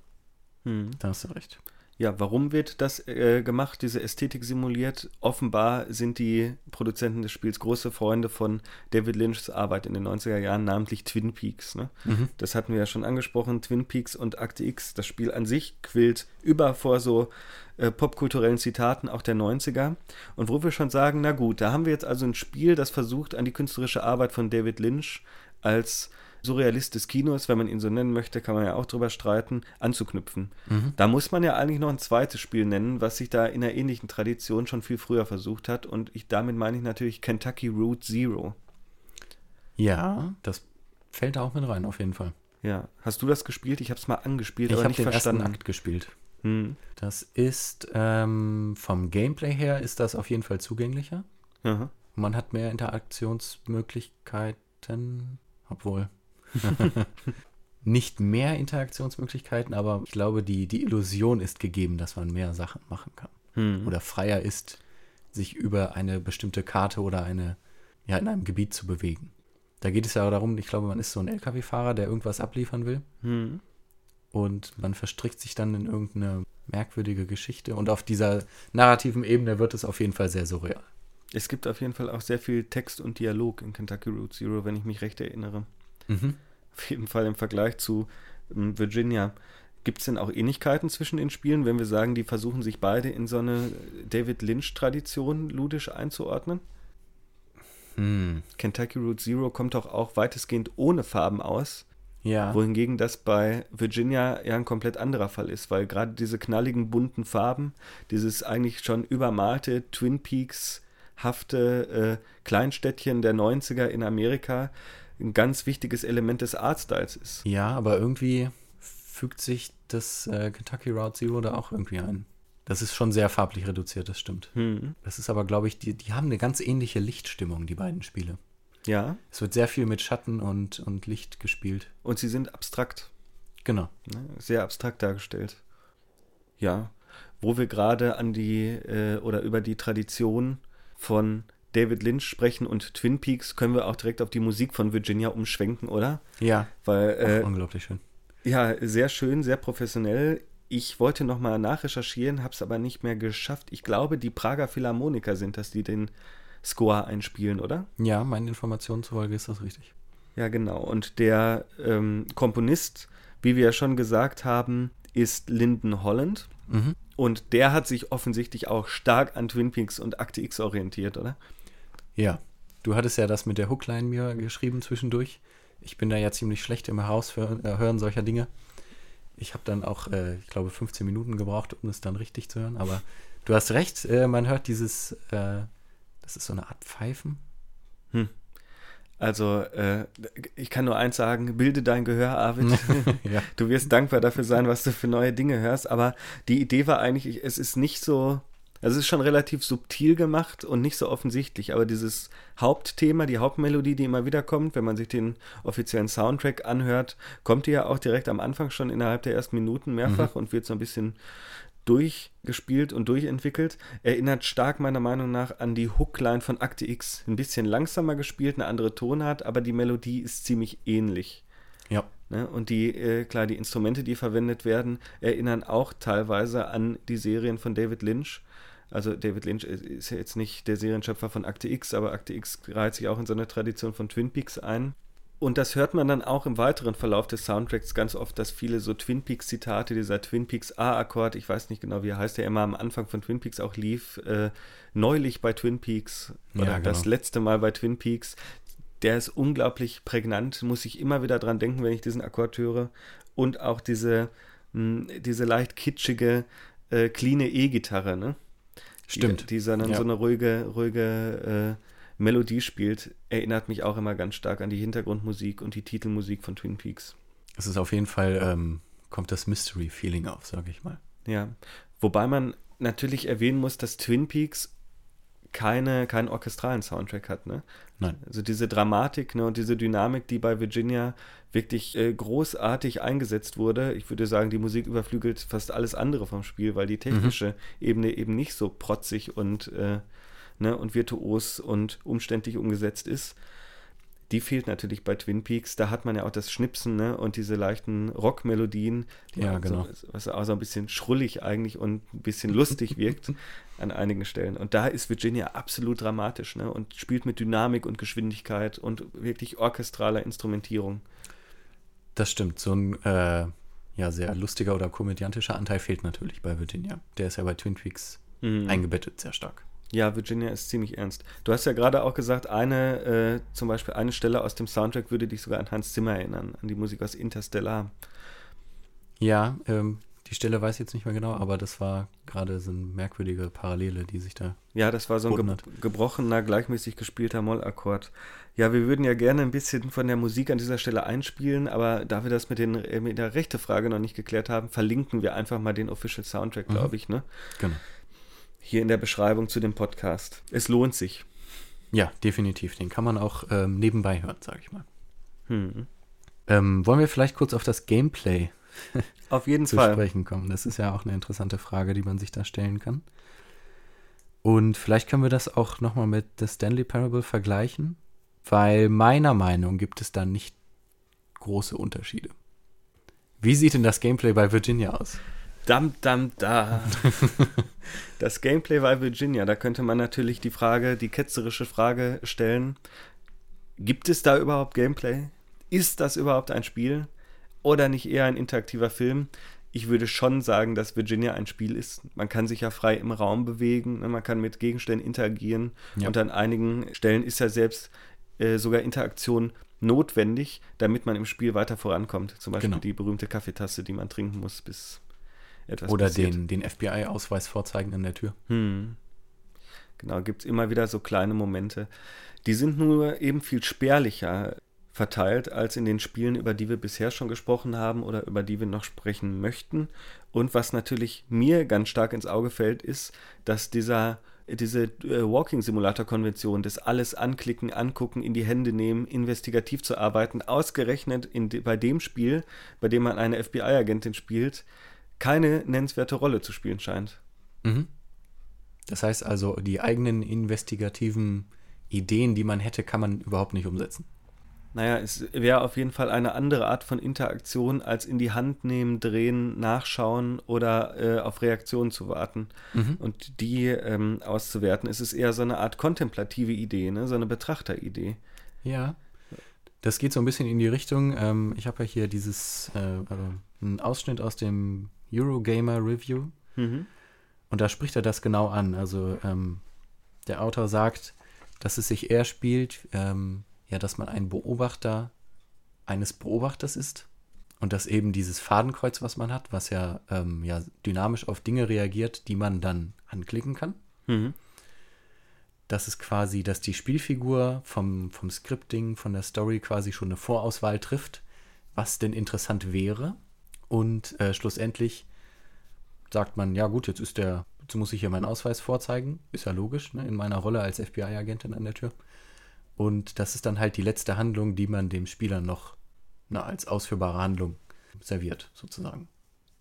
Hm. Da hast du recht. Ja, warum wird das äh, gemacht, diese Ästhetik simuliert? Offenbar sind die Produzenten des Spiels große Freunde von David Lynchs Arbeit in den 90er Jahren, namentlich Twin Peaks. Ne? Mhm. Das hatten wir ja schon angesprochen, Twin Peaks und Akte X. Das Spiel an sich quillt über vor so äh, popkulturellen Zitaten auch der 90er. Und wo wir schon sagen, na gut, da haben wir jetzt also ein Spiel, das versucht, an die künstlerische Arbeit von David Lynch als Surrealist des Kinos, wenn man ihn so nennen möchte, kann man ja auch drüber streiten, anzuknüpfen. Mhm. Da muss man ja eigentlich noch ein zweites Spiel nennen, was sich da in einer ähnlichen Tradition schon viel früher versucht hat. Und ich, damit meine ich natürlich Kentucky Route Zero. Ja, das fällt da auch mit rein, auf jeden Fall. Ja. Hast du das gespielt? Ich habe es mal angespielt, ich aber nicht den verstanden. Ersten Akt gespielt. Hm. Das ist ähm, vom Gameplay her ist das auf jeden Fall zugänglicher. Aha. Man hat mehr Interaktionsmöglichkeiten, obwohl nicht mehr Interaktionsmöglichkeiten, aber ich glaube, die, die Illusion ist gegeben, dass man mehr Sachen machen kann. Hm. Oder freier ist, sich über eine bestimmte Karte oder eine, ja, in einem Gebiet zu bewegen. Da geht es ja darum, ich glaube, man ist so ein LKW-Fahrer, der irgendwas abliefern will. Hm. Und man verstrickt sich dann in irgendeine merkwürdige Geschichte. Und auf dieser narrativen Ebene wird es auf jeden Fall sehr surreal. Es gibt auf jeden Fall auch sehr viel Text und Dialog in Kentucky Route Zero, wenn ich mich recht erinnere. Mhm. Auf jeden Fall im Vergleich zu ähm, Virginia. Gibt es denn auch Ähnlichkeiten zwischen den Spielen, wenn wir sagen, die versuchen sich beide in so eine David Lynch-Tradition ludisch einzuordnen? Hm. Kentucky Route Zero kommt doch auch weitestgehend ohne Farben aus. Ja. Wohingegen das bei Virginia ja ein komplett anderer Fall ist, weil gerade diese knalligen, bunten Farben, dieses eigentlich schon übermalte Twin Peaks-hafte äh, Kleinstädtchen der 90er in Amerika, ein ganz wichtiges Element des Artstyles ist. Ja, aber irgendwie fügt sich das äh, Kentucky Route Zero da auch irgendwie ein. Das ist schon sehr farblich reduziert, das stimmt. Hm. Das ist aber, glaube ich, die, die haben eine ganz ähnliche Lichtstimmung, die beiden Spiele. Ja. Es wird sehr viel mit Schatten und, und Licht gespielt. Und sie sind abstrakt. Genau. Ne, sehr abstrakt dargestellt. Ja. Wo wir gerade an die äh, oder über die Tradition von David Lynch sprechen und Twin Peaks, können wir auch direkt auf die Musik von Virginia umschwenken, oder? Ja. Weil, äh, Ach, unglaublich schön. Ja, sehr schön, sehr professionell. Ich wollte nochmal nachrecherchieren, habe es aber nicht mehr geschafft. Ich glaube, die Prager Philharmoniker sind das, die den Score einspielen, oder? Ja, meinen Informationen zufolge ist das richtig. Ja, genau. Und der ähm, Komponist, wie wir ja schon gesagt haben, ist Lyndon Holland. Mhm. Und der hat sich offensichtlich auch stark an Twin Peaks und Akte X orientiert, oder? Ja, du hattest ja das mit der Hookline mir geschrieben zwischendurch. Ich bin da ja ziemlich schlecht im Heraushören solcher Dinge. Ich habe dann auch, äh, ich glaube, 15 Minuten gebraucht, um es dann richtig zu hören. Aber du hast recht, äh, man hört dieses, äh, das ist so eine Art Pfeifen. Hm. Also, äh, ich kann nur eins sagen, bilde dein Gehör, Arvid. ja. Du wirst dankbar dafür sein, was du für neue Dinge hörst. Aber die Idee war eigentlich, es ist nicht so, also es ist schon relativ subtil gemacht und nicht so offensichtlich, aber dieses Hauptthema, die Hauptmelodie, die immer wieder kommt, wenn man sich den offiziellen Soundtrack anhört, kommt die ja auch direkt am Anfang schon innerhalb der ersten Minuten mehrfach mhm. und wird so ein bisschen durchgespielt und durchentwickelt. Erinnert stark meiner Meinung nach an die Hookline von Akte X. Ein bisschen langsamer gespielt, eine andere Tonart, aber die Melodie ist ziemlich ähnlich. Ja. Ne? Und die, äh, klar, die Instrumente, die verwendet werden, erinnern auch teilweise an die Serien von David Lynch. Also David Lynch ist ja jetzt nicht der Serienschöpfer von Akte X, aber Akte X reiht sich auch in so eine Tradition von Twin Peaks ein. Und das hört man dann auch im weiteren Verlauf des Soundtracks ganz oft, dass viele so Twin Peaks-Zitate, dieser Twin Peaks A-Akkord, ich weiß nicht genau, wie er heißt, der immer am Anfang von Twin Peaks auch lief, äh, neulich bei Twin Peaks oder ja, genau. das letzte Mal bei Twin Peaks, der ist unglaublich prägnant, muss ich immer wieder dran denken, wenn ich diesen Akkord höre. Und auch diese, mh, hm, diese leicht kitschige, äh, clean E-Gitarre, ne? Stimmt. Die, die so, eine, ja. so eine ruhige, ruhige äh, Melodie spielt, erinnert mich auch immer ganz stark an die Hintergrundmusik und die Titelmusik von Twin Peaks. Es ist auf jeden Fall, ähm, kommt das Mystery-Feeling auf, sage ich mal. Ja, wobei man natürlich erwähnen muss, dass Twin Peaks keine, keinen orchestralen Soundtrack hat. Ne? Nein. Also diese Dramatik ne, und diese Dynamik, die bei Virginia wirklich äh, großartig eingesetzt wurde. Ich würde sagen, die Musik überflügelt fast alles andere vom Spiel, weil die technische mhm. Ebene eben nicht so protzig und äh, ne, und virtuos und umständlich umgesetzt ist. Die fehlt natürlich bei Twin Peaks. Da hat man ja auch das Schnipsen ne, und diese leichten Rockmelodien, die ja, genau. so, was auch so ein bisschen schrullig eigentlich und ein bisschen lustig wirkt an einigen Stellen. Und da ist Virginia absolut dramatisch ne, und spielt mit Dynamik und Geschwindigkeit und wirklich orchestraler Instrumentierung. Das stimmt. So ein äh, ja, sehr lustiger oder komödiantischer Anteil fehlt natürlich bei Virginia. Der ist ja bei Twin Peaks mhm. eingebettet sehr stark. Ja, Virginia ist ziemlich ernst. Du hast ja gerade auch gesagt, eine, äh, zum Beispiel eine Stelle aus dem Soundtrack würde dich sogar an Hans Zimmer erinnern, an die Musik aus Interstellar. Ja, ähm, die Stelle weiß ich jetzt nicht mehr genau, aber das war gerade so eine merkwürdige Parallele, die sich da. Ja, das war so ein ge gebrochener, gleichmäßig gespielter Mollakkord. Ja, wir würden ja gerne ein bisschen von der Musik an dieser Stelle einspielen, aber da wir das mit, den, äh, mit der rechte Frage noch nicht geklärt haben, verlinken wir einfach mal den Official Soundtrack, glaube mhm. ich, ne? Genau hier in der Beschreibung zu dem Podcast. Es lohnt sich. Ja, definitiv. Den kann man auch ähm, nebenbei hören, sage ich mal. Hm. Ähm, wollen wir vielleicht kurz auf das Gameplay auf jeden zu Fall. sprechen kommen? Das ist ja auch eine interessante Frage, die man sich da stellen kann. Und vielleicht können wir das auch nochmal mit The Stanley Parable vergleichen, weil meiner Meinung gibt es da nicht große Unterschiede. Wie sieht denn das Gameplay bei Virginia aus? Dam, dam, da. das Gameplay bei Virginia, da könnte man natürlich die Frage, die ketzerische Frage stellen: Gibt es da überhaupt Gameplay? Ist das überhaupt ein Spiel? Oder nicht eher ein interaktiver Film? Ich würde schon sagen, dass Virginia ein Spiel ist. Man kann sich ja frei im Raum bewegen, ne? man kann mit Gegenständen interagieren ja. und an einigen Stellen ist ja selbst äh, sogar Interaktion notwendig, damit man im Spiel weiter vorankommt. Zum Beispiel genau. die berühmte Kaffeetasse, die man trinken muss, bis etwas Oder passiert. den, den FBI-Ausweis vorzeigen an der Tür. Hm. Genau, gibt es immer wieder so kleine Momente. Die sind nur eben viel spärlicher verteilt als in den Spielen, über die wir bisher schon gesprochen haben oder über die wir noch sprechen möchten. Und was natürlich mir ganz stark ins Auge fällt, ist, dass dieser diese äh, Walking-Simulator-Konvention, das alles anklicken, angucken, in die Hände nehmen, investigativ zu arbeiten, ausgerechnet in, bei dem Spiel, bei dem man eine FBI-Agentin spielt, keine nennenswerte Rolle zu spielen scheint. Mhm. Das heißt also, die eigenen investigativen Ideen, die man hätte, kann man überhaupt nicht umsetzen. Naja, es wäre auf jeden Fall eine andere Art von Interaktion, als in die Hand nehmen, drehen, nachschauen oder äh, auf Reaktionen zu warten mhm. und die ähm, auszuwerten. Es ist eher so eine Art kontemplative Idee, ne? so eine Betrachteridee. Ja, das geht so ein bisschen in die Richtung. Ähm, ich habe ja hier dieses, äh, also einen Ausschnitt aus dem Eurogamer Review. Mhm. Und da spricht er das genau an. Also ähm, der Autor sagt, dass es sich eher spielt, ähm, ja, dass man ein Beobachter eines Beobachters ist und dass eben dieses Fadenkreuz, was man hat, was ja, ähm, ja dynamisch auf Dinge reagiert, die man dann anklicken kann. Mhm. Das ist quasi, dass die Spielfigur vom, vom Scripting, von der Story quasi schon eine Vorauswahl trifft, was denn interessant wäre. Und äh, schlussendlich sagt man, ja gut, jetzt ist der, jetzt muss ich hier meinen Ausweis vorzeigen. Ist ja logisch, ne, in meiner Rolle als FBI-Agentin an der Tür. Und das ist dann halt die letzte Handlung, die man dem Spieler noch na, als ausführbare Handlung serviert, sozusagen.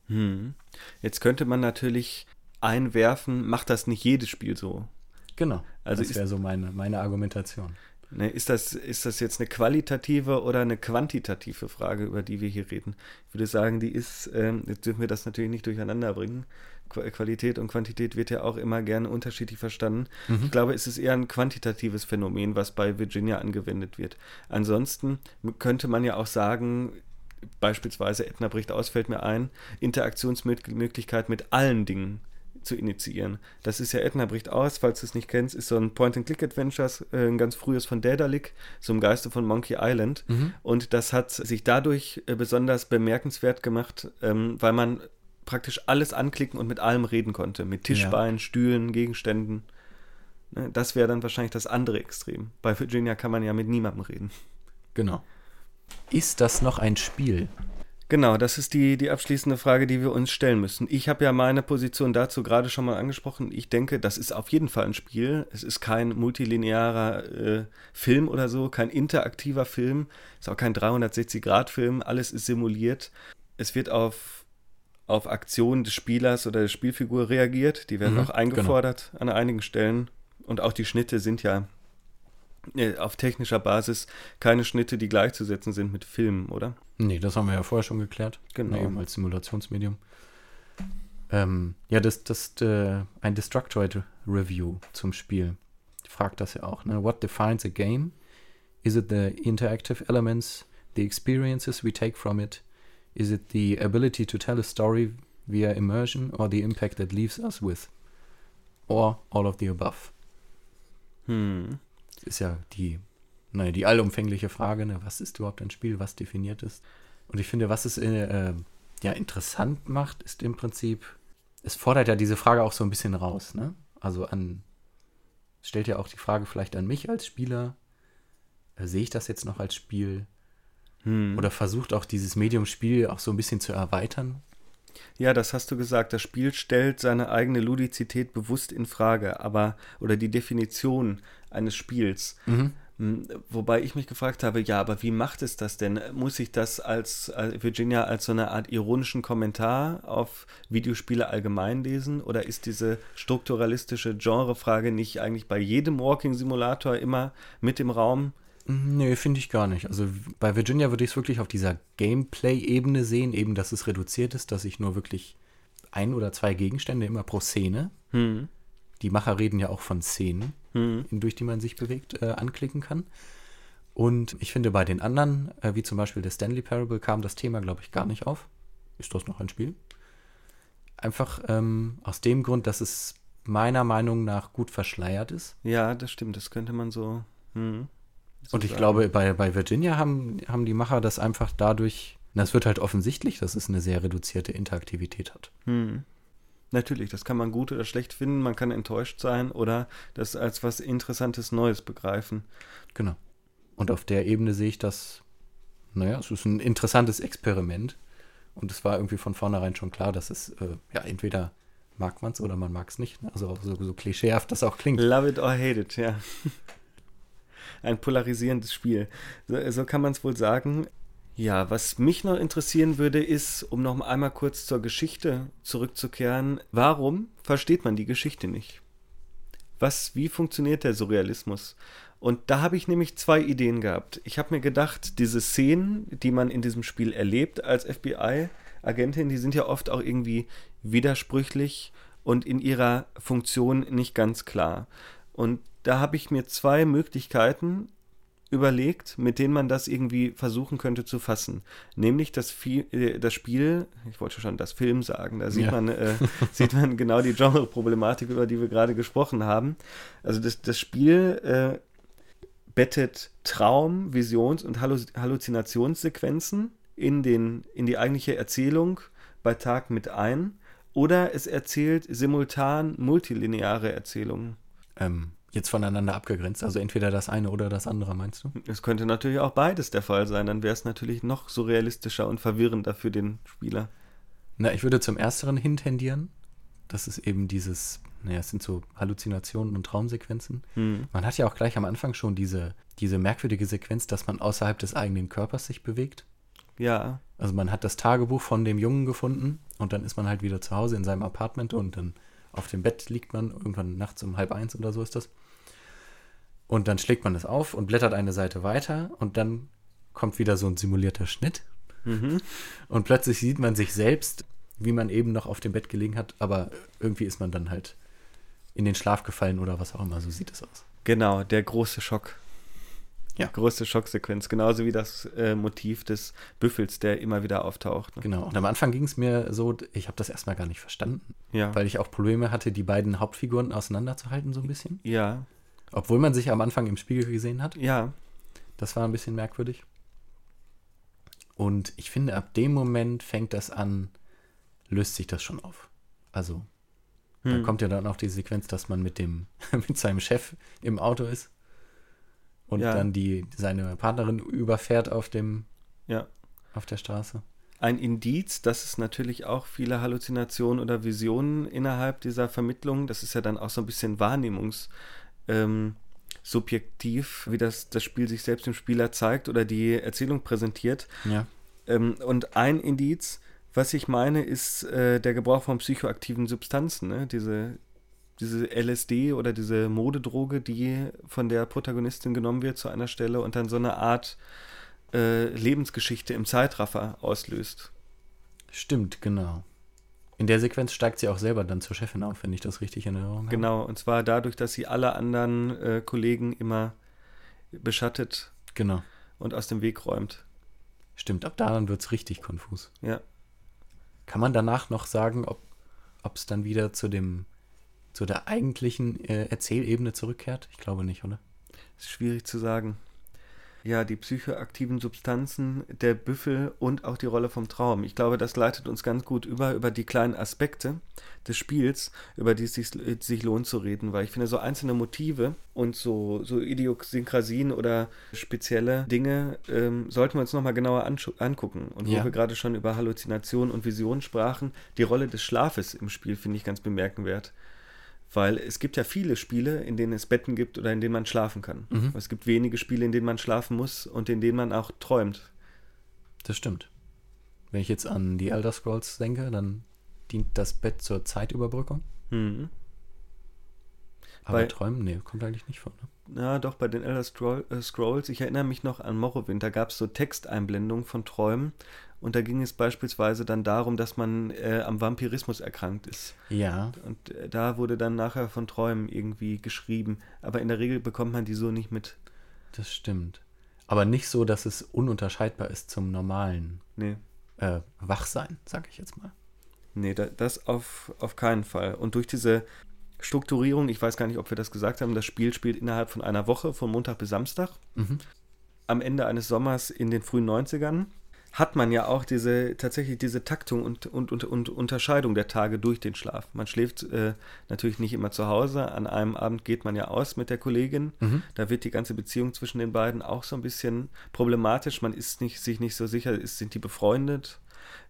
Hm. Jetzt könnte man natürlich einwerfen, macht das nicht jedes Spiel so. Genau. Also das wäre so meine, meine Argumentation. Ne, ist, das, ist das jetzt eine qualitative oder eine quantitative Frage, über die wir hier reden? Ich würde sagen, die ist, ähm, jetzt dürfen wir das natürlich nicht durcheinander bringen. Qualität und Quantität wird ja auch immer gerne unterschiedlich verstanden. Mhm. Ich glaube, es ist eher ein quantitatives Phänomen, was bei Virginia angewendet wird. Ansonsten könnte man ja auch sagen, beispielsweise Edna bricht aus, fällt mir ein, Interaktionsmöglichkeit mit allen Dingen zu initiieren. Das ist ja Edna bricht aus, falls du es nicht kennst, ist so ein Point-and-Click-Adventures, äh, ein ganz frühes von Daedalic, so im Geiste von Monkey Island. Mhm. Und das hat sich dadurch äh, besonders bemerkenswert gemacht, ähm, weil man praktisch alles anklicken und mit allem reden konnte. Mit Tischbeinen, ja. Stühlen, Gegenständen. Ne, das wäre dann wahrscheinlich das andere Extrem. Bei Virginia kann man ja mit niemandem reden. Genau. Ist das noch ein Spiel? Genau, das ist die, die abschließende Frage, die wir uns stellen müssen. Ich habe ja meine Position dazu gerade schon mal angesprochen. Ich denke, das ist auf jeden Fall ein Spiel. Es ist kein multilinearer äh, Film oder so, kein interaktiver Film. Es ist auch kein 360-Grad-Film. Alles ist simuliert. Es wird auf auf Aktionen des Spielers oder der Spielfigur reagiert. Die werden mhm, auch eingefordert genau. an einigen Stellen. Und auch die Schnitte sind ja auf technischer Basis keine Schnitte, die gleichzusetzen sind mit Filmen, oder? Nee, das haben wir ja vorher schon geklärt. Genau. Eben als Simulationsmedium. Ähm, ja, das, das äh, ein Destructoid Review zum Spiel fragt das ja auch. Ne? What defines a game? Is it the interactive elements, the experiences we take from it? Is it the ability to tell a story via immersion or the impact that leaves us with? Or all of the above? Hm. Ist ja die, naja, die allumfängliche Frage, ne? was ist überhaupt ein Spiel, was definiert ist. Und ich finde, was es äh, ja interessant macht, ist im Prinzip, es fordert ja diese Frage auch so ein bisschen raus, ne? Also an, stellt ja auch die Frage vielleicht an mich als Spieler, äh, sehe ich das jetzt noch als Spiel? Hm. Oder versucht auch dieses Medium-Spiel auch so ein bisschen zu erweitern. Ja, das hast du gesagt. Das Spiel stellt seine eigene Ludizität bewusst in Frage, aber oder die Definition eines Spiels. Mhm. Hm, wobei ich mich gefragt habe, ja, aber wie macht es das denn? Muss ich das als, als Virginia als so eine Art ironischen Kommentar auf Videospiele allgemein lesen? Oder ist diese strukturalistische Genrefrage nicht eigentlich bei jedem Walking-Simulator immer mit im Raum? Nee, finde ich gar nicht. Also bei Virginia würde ich es wirklich auf dieser Gameplay-Ebene sehen, eben dass es reduziert ist, dass ich nur wirklich ein oder zwei Gegenstände immer pro Szene, hm. die Macher reden ja auch von Szenen, hm. durch die man sich bewegt, äh, anklicken kann. Und ich finde, bei den anderen, äh, wie zum Beispiel der Stanley Parable, kam das Thema, glaube ich, gar nicht auf. Ist das noch ein Spiel? Einfach ähm, aus dem Grund, dass es meiner Meinung nach gut verschleiert ist. Ja, das stimmt. Das könnte man so. Hm. Und ich glaube, bei, bei Virginia haben, haben die Macher das einfach dadurch, das wird halt offensichtlich, dass es eine sehr reduzierte Interaktivität hat. Hm. Natürlich, das kann man gut oder schlecht finden, man kann enttäuscht sein oder das als was Interessantes Neues begreifen. Genau. Und auf der Ebene sehe ich das, naja, es ist ein interessantes Experiment. Und es war irgendwie von vornherein schon klar, dass es, äh, ja, entweder mag man es oder man mag es nicht. Also so, so klischeehaft das auch klingt. Love it or hate it, ja ein polarisierendes Spiel. So, so kann man es wohl sagen. Ja, was mich noch interessieren würde, ist, um noch einmal kurz zur Geschichte zurückzukehren, warum versteht man die Geschichte nicht? Was, wie funktioniert der Surrealismus? Und da habe ich nämlich zwei Ideen gehabt. Ich habe mir gedacht, diese Szenen, die man in diesem Spiel erlebt als FBI-Agentin, die sind ja oft auch irgendwie widersprüchlich und in ihrer Funktion nicht ganz klar. Und da habe ich mir zwei Möglichkeiten überlegt, mit denen man das irgendwie versuchen könnte zu fassen. Nämlich das, äh, das Spiel, ich wollte schon das Film sagen, da sieht, ja. man, äh, sieht man genau die Genre-Problematik, über die wir gerade gesprochen haben. Also das, das Spiel äh, bettet Traum-, Visions- und Halluzinationssequenzen in, den, in die eigentliche Erzählung bei Tag mit ein. Oder es erzählt simultan multilineare Erzählungen. Ähm, jetzt voneinander abgegrenzt. Also entweder das eine oder das andere, meinst du? Es könnte natürlich auch beides der Fall sein. Dann wäre es natürlich noch surrealistischer und verwirrender für den Spieler. Na, ich würde zum Ersteren hintendieren. Das ist eben dieses, naja, es sind so Halluzinationen und Traumsequenzen. Hm. Man hat ja auch gleich am Anfang schon diese, diese merkwürdige Sequenz, dass man außerhalb des eigenen Körpers sich bewegt. Ja. Also man hat das Tagebuch von dem Jungen gefunden und dann ist man halt wieder zu Hause in seinem Apartment und dann auf dem Bett liegt man, irgendwann nachts um halb eins oder so ist das. Und dann schlägt man es auf und blättert eine Seite weiter und dann kommt wieder so ein simulierter Schnitt. Mhm. Und plötzlich sieht man sich selbst, wie man eben noch auf dem Bett gelegen hat, aber irgendwie ist man dann halt in den Schlaf gefallen oder was auch immer, so sieht es aus. Genau, der große Schock. Ja. Große Schocksequenz, genauso wie das äh, Motiv des Büffels, der immer wieder auftaucht. Ne? Genau. Und am Anfang ging es mir so, ich habe das erstmal gar nicht verstanden, Ja. weil ich auch Probleme hatte, die beiden Hauptfiguren auseinanderzuhalten, so ein bisschen. ja, Obwohl man sich am Anfang im Spiegel gesehen hat. ja, Das war ein bisschen merkwürdig. Und ich finde, ab dem Moment fängt das an, löst sich das schon auf. Also, da Hm. kommt ja dann auch die Sequenz, dass man mit dem, mit seinem Chef im Auto ist und Ja. dann die, seine Partnerin überfährt auf dem, ja. auf der Straße. Ein Indiz, dass es natürlich auch viele Halluzinationen oder Visionen innerhalb dieser Vermittlung, das ist ja dann auch so ein bisschen Wahrnehmungs, ähm, subjektiv, wie das, das Spiel sich selbst dem Spieler zeigt oder die Erzählung präsentiert. Ja. Ähm, und ein Indiz, was ich meine, ist äh, der Gebrauch von psychoaktiven Substanzen, ne? diese, diese LSD oder diese Modedroge, die von der Protagonistin genommen wird zu einer Stelle und dann so eine Art äh, Lebensgeschichte im Zeitraffer auslöst. Stimmt, genau. In der Sequenz steigt sie auch selber dann zur Chefin auf, wenn ich das richtig in Erinnerung habe. Genau, und zwar dadurch, dass sie alle anderen äh, Kollegen immer beschattet Genau. und aus dem Weg räumt. Stimmt, ab da wird es richtig konfus. Ja. Kann man danach noch sagen, ob es dann wieder zu dem zu der eigentlichen äh, Erzählebene zurückkehrt? Ich glaube nicht, oder? Ist schwierig zu sagen. Ja, die psychoaktiven Substanzen, der Büffel und auch die Rolle vom Traum. Ich glaube, das leitet uns ganz gut über, über die kleinen Aspekte des Spiels, über die es sich, sich lohnt zu reden, weil ich finde, so einzelne Motive und so, so Idiosynkrasien oder spezielle Dinge ähm, sollten wir uns nochmal genauer angucken. Und wo Ja. wir gerade schon über Halluzinationen und Visionen sprachen, die Rolle des Schlafes im Spiel finde ich ganz bemerkenswert. Weil es gibt ja viele Spiele, in denen es Betten gibt oder in denen man schlafen kann. Mhm. Es gibt wenige Spiele, in denen man schlafen muss und in denen man auch träumt. Das stimmt. Wenn ich jetzt an die Elder Scrolls denke, dann dient das Bett zur Zeitüberbrückung. Hm. Aber Bei- Träumen, nee, kommt eigentlich nicht vor. Ne? Ja, doch, bei den Elder Scroll, äh, Scrolls, ich erinnere mich noch an Morrowind, da gab es so Texteinblendungen von Träumen und da ging es beispielsweise dann darum, dass man äh, am Vampirismus erkrankt ist. Ja, Und äh, da wurde dann nachher von Träumen irgendwie geschrieben, aber in der Regel bekommt man die so nicht mit. das stimmt. Aber nicht so, dass es ununterscheidbar ist zum normalen Nee. äh, Wachsein, sag ich jetzt mal. Nee, da, das auf, auf keinen Fall. Und durch diese Strukturierung, ich weiß gar nicht, ob wir das gesagt haben, das Spiel spielt innerhalb von einer Woche, von Montag bis Samstag. Mhm. Am Ende eines Sommers in den frühen 90ern hat man ja auch diese tatsächlich diese Taktung und, und, und, und Unterscheidung der Tage durch den Schlaf. Man schläft äh, natürlich nicht immer zu Hause. An einem Abend geht man ja aus mit der Kollegin. Mhm. Da wird die ganze Beziehung zwischen den beiden auch so ein bisschen problematisch. Man ist nicht, sich nicht so sicher, ist, sind die befreundet?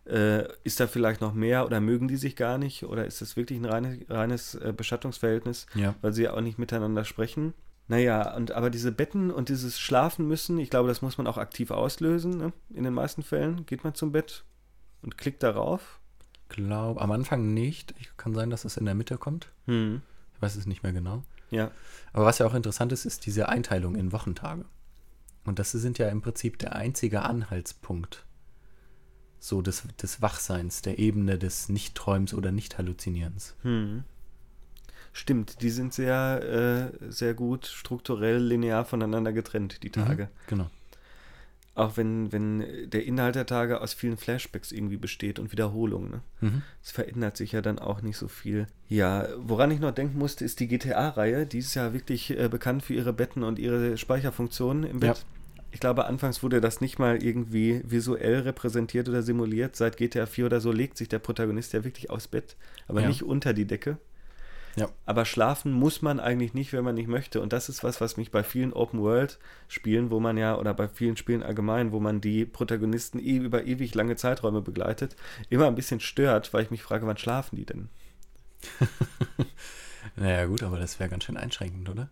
Äh, ist da vielleicht noch mehr oder mögen die sich gar nicht? Oder ist das wirklich ein reines, reines äh, Beschattungsverhältnis, Ja. weil sie ja auch nicht miteinander sprechen? Naja, und aber diese Betten und dieses Schlafen müssen, ich glaube, das muss man auch aktiv auslösen. Ne? In den meisten Fällen geht man zum Bett und klickt darauf. Glaub, am Anfang nicht. Ich, kann sein, dass es in der Mitte kommt. Hm. Ich weiß es nicht mehr genau. Ja, Aber was ja auch interessant ist, ist diese Einteilung in Wochentage. Und das sind ja im Prinzip der einzige Anhaltspunkt so des, des Wachseins, der Ebene des Nicht-Träums oder Nicht-Halluzinierens. hm. Stimmt, die sind sehr, äh, sehr gut strukturell linear voneinander getrennt, die Tage. Mhm, genau. Auch wenn, wenn der Inhalt der Tage aus vielen Flashbacks irgendwie besteht und Wiederholungen. Ne? Mhm. Es verändert sich ja dann auch nicht so viel. Ja, woran ich noch denken musste, ist die GTA-Reihe. Die ist ja wirklich äh, bekannt für ihre Betten und ihre Speicherfunktionen im Bett. Ich glaube, anfangs wurde das nicht mal irgendwie visuell repräsentiert oder simuliert. Seit GTA 4 oder so legt sich der Protagonist ja wirklich aufs Bett, aber Ja. nicht unter die Decke. Ja. Aber schlafen muss man eigentlich nicht, wenn man nicht möchte. Und das ist was, was mich bei vielen Open-World-Spielen, wo man ja, oder bei vielen Spielen allgemein, wo man die Protagonisten eh über ewig lange Zeiträume begleitet, immer ein bisschen stört, weil ich mich frage, wann schlafen die denn? Naja, gut, aber das wäre ganz schön einschränkend, oder?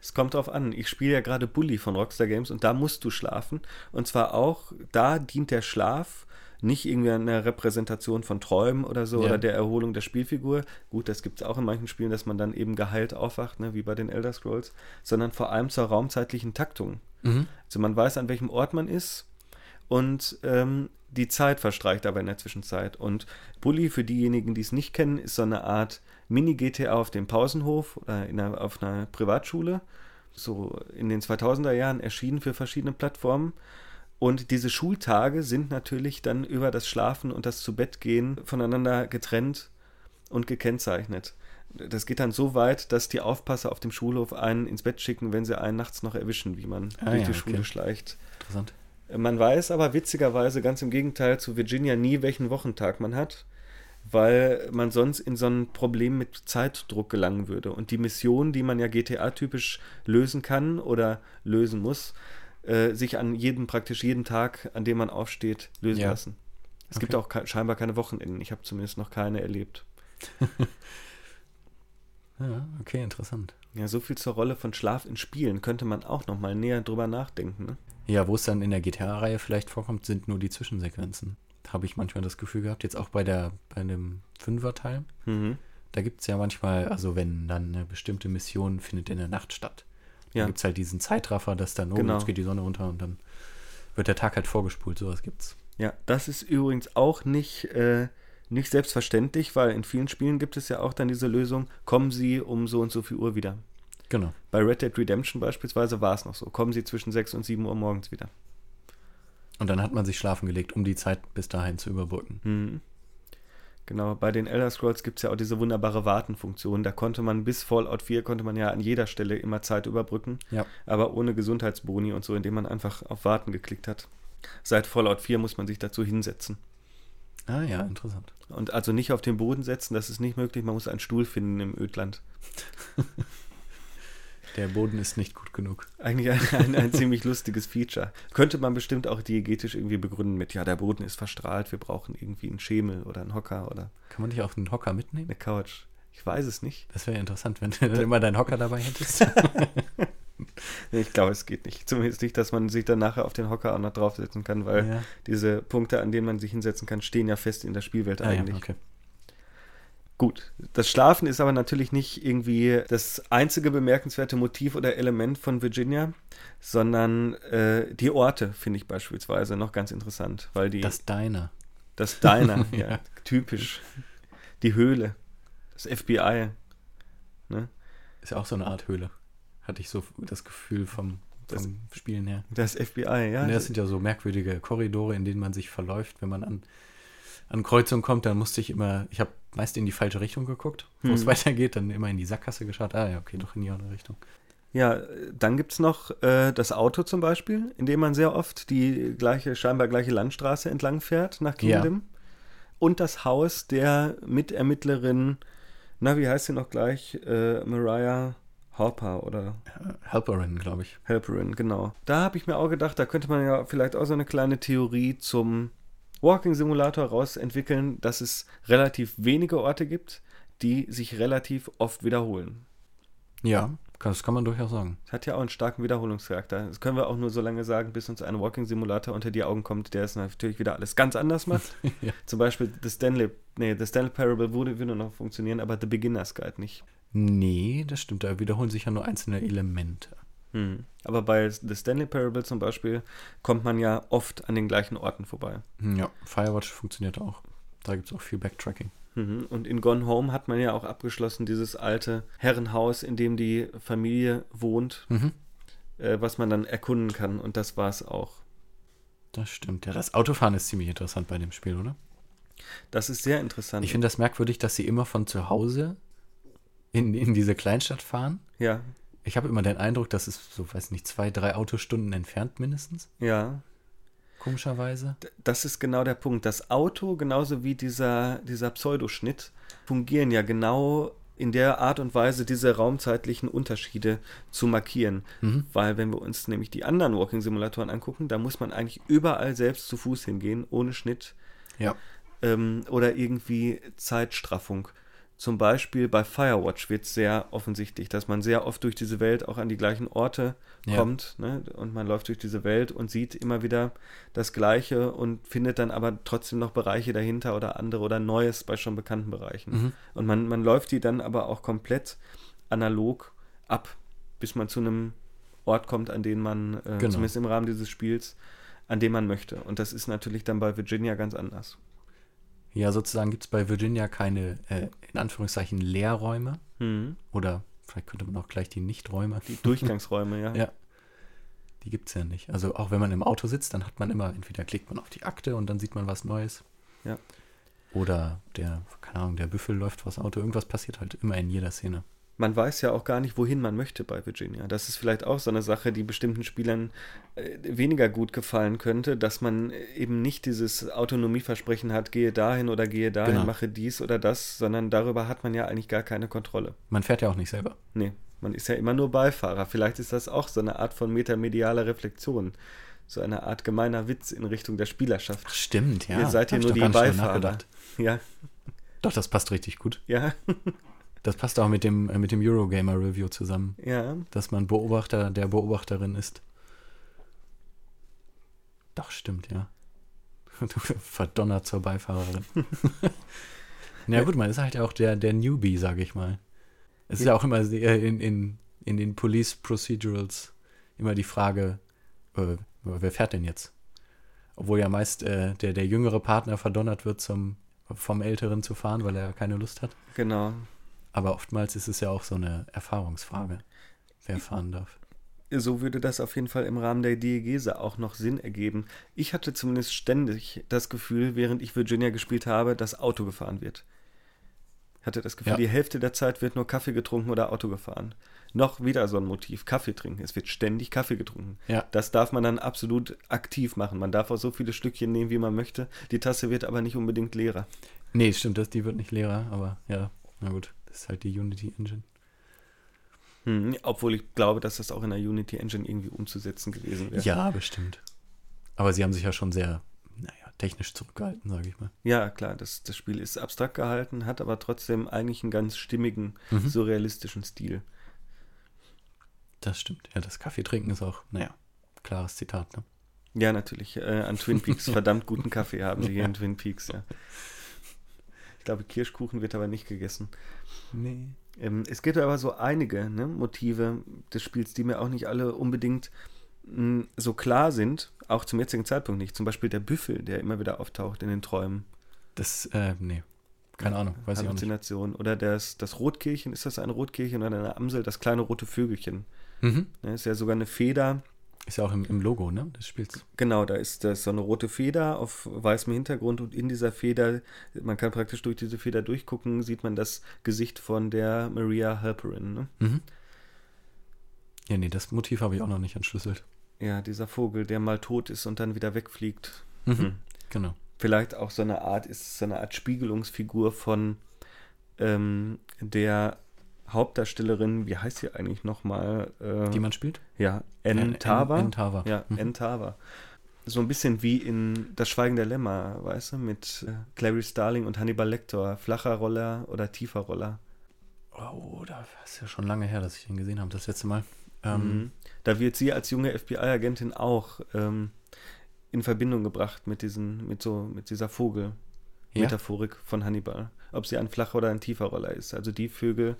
Es kommt drauf an. Ich spiele ja gerade Bully von Rockstar Games und da musst du schlafen. Und zwar auch, da dient der Schlaf nicht irgendwie eine Repräsentation von Träumen oder so ja. oder der Erholung der Spielfigur. Gut, das gibt es auch in manchen Spielen, dass man dann eben geheilt aufwacht, ne, wie bei den Elder Scrolls, sondern vor allem zur raumzeitlichen Taktung. Mhm. Also man weiß, an welchem Ort man ist und ähm, die Zeit verstreicht aber in der Zwischenzeit. Und Bully, für diejenigen, die es nicht kennen, ist so eine Art Mini-GTA auf dem Pausenhof oder einer, auf einer Privatschule. So in den 2000er Jahren erschienen für verschiedene Plattformen. Und diese Schultage sind natürlich dann über das Schlafen und das Zubettgehen voneinander getrennt und gekennzeichnet. Das geht dann so weit, dass die Aufpasser auf dem Schulhof einen ins Bett schicken, wenn sie einen nachts noch erwischen, wie man ah, durch ja, die Schule okay. schleicht. Interessant. Man weiß aber witzigerweise ganz im Gegenteil zu Virginia nie, welchen Wochentag man hat, weil man sonst in so ein Problem mit Zeitdruck gelangen würde. Und die Mission, die man ja GTA-typisch lösen kann oder lösen muss, äh, sich an jedem, praktisch jeden Tag, an dem man aufsteht, lösen ja. lassen. Es okay. gibt auch scheinbar keine Wochenenden. Ich habe zumindest noch keine erlebt. ja, okay, interessant. Ja, so viel zur Rolle von Schlaf in Spielen könnte man auch noch mal näher drüber nachdenken. Ne? Ja, wo es dann in der GTA-Reihe vielleicht vorkommt, sind nur die Zwischensequenzen. Habe ich manchmal das Gefühl gehabt. Jetzt auch bei der bei dem Fünfer-Teil. Mhm. Da gibt es ja manchmal, also wenn dann eine bestimmte Mission findet in der Nacht statt. Ja. Dann gibt es halt diesen Zeitraffer, dass dann, oh, genau. jetzt geht die Sonne runter und dann wird der Tag halt vorgespult. Sowas gibt's. Ja, das ist übrigens auch nicht, äh, nicht selbstverständlich, weil in vielen Spielen gibt es ja auch dann diese Lösung, kommen Sie um so und so viel Uhr wieder. Genau. Bei Red Dead Redemption beispielsweise war es noch so. Kommen Sie zwischen 6 und 7 Uhr morgens wieder. Und dann hat man sich schlafen gelegt, um die Zeit bis dahin zu überbrücken. Mhm. Genau, bei den Elder Scrolls gibt es ja auch diese wunderbare Wartenfunktion. Da konnte man bis Fallout 4 konnte man ja an jeder Stelle immer Zeit überbrücken. Ja. Aber ohne Gesundheitsboni und so, indem man einfach auf Warten geklickt hat. Seit Fallout 4 muss man sich dazu hinsetzen. Ah ja, interessant. Und also nicht auf den Boden setzen, das ist nicht möglich. Man muss einen Stuhl finden im Ödland. Der Boden ist nicht gut genug. Eigentlich ein, ein, ein ziemlich lustiges Feature. Könnte man bestimmt auch diegetisch irgendwie begründen mit, ja, der Boden ist verstrahlt, wir brauchen irgendwie einen Schemel oder einen Hocker oder. Kann man nicht auch einen Hocker mitnehmen? Eine Couch. Ich weiß es nicht. Das wäre interessant, wenn du immer deinen Hocker dabei hättest. ich glaube, es geht nicht. Zumindest nicht, dass man sich dann nachher auf den Hocker auch noch draufsetzen kann, weil ja. diese Punkte, an denen man sich hinsetzen kann, stehen ja fest in der Spielwelt ah, eigentlich. Ja, okay. Gut, das Schlafen ist aber natürlich nicht irgendwie das einzige bemerkenswerte Motiv oder Element von Virginia, sondern äh, die Orte finde ich beispielsweise noch ganz interessant, weil die das Diner, das Diner, ja, ja, typisch, die Höhle, das FBI, ne? Ist ja auch so eine Art Höhle, hatte ich so das Gefühl vom vom das, Spielen her. Das FBI, ja. Und das sind ja so merkwürdige Korridore, in denen man sich verläuft, wenn man an an Kreuzung kommt, dann musste ich immer, ich habe meist in die falsche Richtung geguckt, wo hm. es weitergeht, dann immer in die Sackgasse geschaut. Ah ja, okay, doch in die andere Richtung. Ja, dann gibt es noch äh, das Auto zum Beispiel, in dem man sehr oft die gleiche, scheinbar gleiche Landstraße entlang fährt nach Kingdom. Ja. Und das Haus der Mitermittlerin, na, wie heißt sie noch gleich? Äh, Mariah Harper oder Helperin, glaube ich. Helperin, genau. Da habe ich mir auch gedacht, da könnte man ja vielleicht auch so eine kleine Theorie zum Walking Simulator rausentwickeln, dass es relativ wenige Orte gibt, die sich relativ oft wiederholen. Ja, das kann man durchaus sagen. Es hat ja auch einen starken Wiederholungscharakter. Das können wir auch nur so lange sagen, bis uns ein Walking Simulator unter die Augen kommt, der es natürlich wieder alles ganz anders macht. ja. Zum Beispiel The Stanley, nee, The Stanley Parable würde, würde noch funktionieren, aber The Beginner's Guide nicht. Nee, das stimmt. Da wiederholen sich ja nur einzelne Elemente. Hm. Aber bei The Stanley Parable zum Beispiel kommt man ja oft an den gleichen Orten vorbei. Hm, ja, Firewatch funktioniert auch. Da gibt es auch viel Backtracking. Mhm. Und in Gone Home hat man ja auch abgeschlossen dieses alte Herrenhaus, in dem die Familie wohnt, mhm. äh, was man dann erkunden kann. Und das war es auch. Das stimmt. Ja, das Autofahren ist ziemlich interessant bei dem Spiel, oder? Das ist sehr interessant. Ich finde das merkwürdig, dass sie immer von zu Hause in, in diese Kleinstadt fahren. Ja. Ich habe immer den Eindruck, das ist so, weiß nicht, zwei, drei Autostunden entfernt mindestens. Ja. Komischerweise. Das ist genau der Punkt. Das Auto, genauso wie dieser, dieser Pseudoschnitt, fungieren ja genau in der Art und Weise, diese raumzeitlichen Unterschiede zu markieren. Mhm. Weil, wenn wir uns nämlich die anderen Walking-Simulatoren angucken, da muss man eigentlich überall selbst zu Fuß hingehen, ohne Schnitt. Ja. Ähm, oder irgendwie Zeitstraffung. Zum Beispiel bei Firewatch wird es sehr offensichtlich, dass man sehr oft durch diese Welt auch an die gleichen Orte Ja. kommt. Ne? Und man läuft durch diese Welt und sieht immer wieder das Gleiche und findet dann aber trotzdem noch Bereiche dahinter oder andere oder Neues bei schon bekannten Bereichen. Mhm. Und man, man läuft die dann aber auch komplett analog ab, bis man zu einem Ort kommt, an den man, äh, Genau. zumindest im Rahmen dieses Spiels, an dem man möchte. Und das ist natürlich dann bei Virginia ganz anders. Ja, sozusagen gibt es bei Virginia keine, äh, in Anführungszeichen, Leerräume. Mhm. Oder vielleicht könnte man auch gleich die Nichträume. Die Durchgangsräume, ja. Ja. Die gibt es ja nicht. Also auch wenn man im Auto sitzt, dann hat man immer, entweder klickt man auf die Akte und dann sieht man was Neues. Ja. Oder der, keine Ahnung, der Büffel läuft vors Auto. Irgendwas passiert halt immer in jeder Szene. Man weiß ja auch gar nicht, wohin man möchte bei Virginia. Das ist vielleicht auch so eine Sache, die bestimmten Spielern äh, weniger gut gefallen könnte, dass man eben nicht dieses Autonomieversprechen hat, gehe dahin oder gehe dahin, Genau. mache dies oder das, sondern darüber hat man ja eigentlich gar keine Kontrolle. Man fährt ja auch nicht selber. Nee, man ist ja immer nur Beifahrer. Vielleicht ist das auch so eine Art von metamedialer Reflexion. So eine Art gemeiner Witz in Richtung der Spielerschaft. Ach, stimmt, ja. Ihr seid hier Hab nur die Beifahrer. Ja, Doch, das passt richtig gut. ja, Das passt auch mit dem, äh, mit dem Eurogamer Review zusammen, ja. dass man Beobachter der Beobachterin ist. Doch, stimmt, ja. Du verdonnert zur Beifahrerin. Na gut, man ist halt auch der, der Newbie, sage ich mal. Es ist ja auch immer sehr in, in, in den Police Procedurals immer die Frage, äh, wer fährt denn jetzt? Obwohl ja meist äh, der, der jüngere Partner verdonnert wird, zum, vom Älteren zu fahren, weil er keine Lust hat. Genau. Aber oftmals ist es ja auch so eine Erfahrungsfrage, wer fahren darf. So würde das auf jeden Fall im Rahmen der Diegese auch noch Sinn ergeben. Ich hatte zumindest ständig das Gefühl, während ich Virginia gespielt habe, dass Auto gefahren wird. Ich hatte das Gefühl, Ja. die Hälfte der Zeit wird nur Kaffee getrunken oder Auto gefahren. Noch wieder so ein Motiv, Kaffee trinken. Es wird ständig Kaffee getrunken. Ja. Das darf man dann absolut aktiv machen. Man darf auch so viele Stückchen nehmen, wie man möchte. Die Tasse wird aber nicht unbedingt leerer. Nee, stimmt, das, die wird nicht leerer, aber ja, na gut, ist halt die Unity Engine. Hm, obwohl ich glaube, dass das auch in der Unity Engine irgendwie umzusetzen gewesen wäre. Ja, bestimmt. Aber sie haben sich ja schon sehr, naja, technisch zurückgehalten, sage ich mal. Ja, klar, das, das Spiel ist abstrakt gehalten, hat aber trotzdem eigentlich einen ganz stimmigen, Mhm. surrealistischen Stil. Das stimmt. Ja, das Kaffee trinken ist auch, naja, klares Zitat, ne? Ja, natürlich. Äh, an Twin Peaks verdammt guten Kaffee haben sie hier in Twin Peaks, ja. Ich glaube, Kirschkuchen wird aber nicht gegessen. Nee. Ähm, es gibt aber so einige ne, Motive des Spiels, die mir auch nicht alle unbedingt mh, so klar sind, auch zum jetzigen Zeitpunkt nicht. Zum Beispiel der Büffel, der immer wieder auftaucht in den Träumen. Das, äh, nee. Keine Ahnung, weiß ich auch nicht. Oder das, das Rotkehlchen, ist das ein Rotkehlchen oder eine Amsel? Das kleine rote Vögelchen. Mhm. Ne, ist ja sogar eine Feder. Ist ja auch im, im Logo, ne, des Spiels. Genau, da ist das so eine rote Feder auf weißem Hintergrund und in dieser Feder, man kann praktisch durch diese Feder durchgucken, sieht man das Gesicht von der Maria Halperin. Ne? Mhm. Ja, nee, das Motiv habe ich auch noch nicht entschlüsselt. Ja, dieser Vogel, der mal tot ist und dann wieder wegfliegt. Mhm. Hm. Genau. Vielleicht auch so eine Art, ist so eine Art Spiegelungsfigur von ähm, der Hauptdarstellerin, wie heißt sie eigentlich nochmal? Äh, Die man spielt? ja, Äh, N. Tava. N. Tava. Ja, Mhm. N. Tava. So ein bisschen wie in Das Schweigen der Lämmer, weißt du, mit äh, Clary Starling und Hannibal Lecter. Flacher Roller oder tiefer Roller. Oh, da ist ja schon lange her, dass ich ihn gesehen habe, das letzte Mal. Ähm, Mhm. Da wird sie als junge FBI-Agentin auch ähm, in Verbindung gebracht mit diesen, mit so, mit dieser Vogel-Metaphorik von Hannibal. Ob sie ein flacher oder ein tiefer Roller ist. Also die Vögel,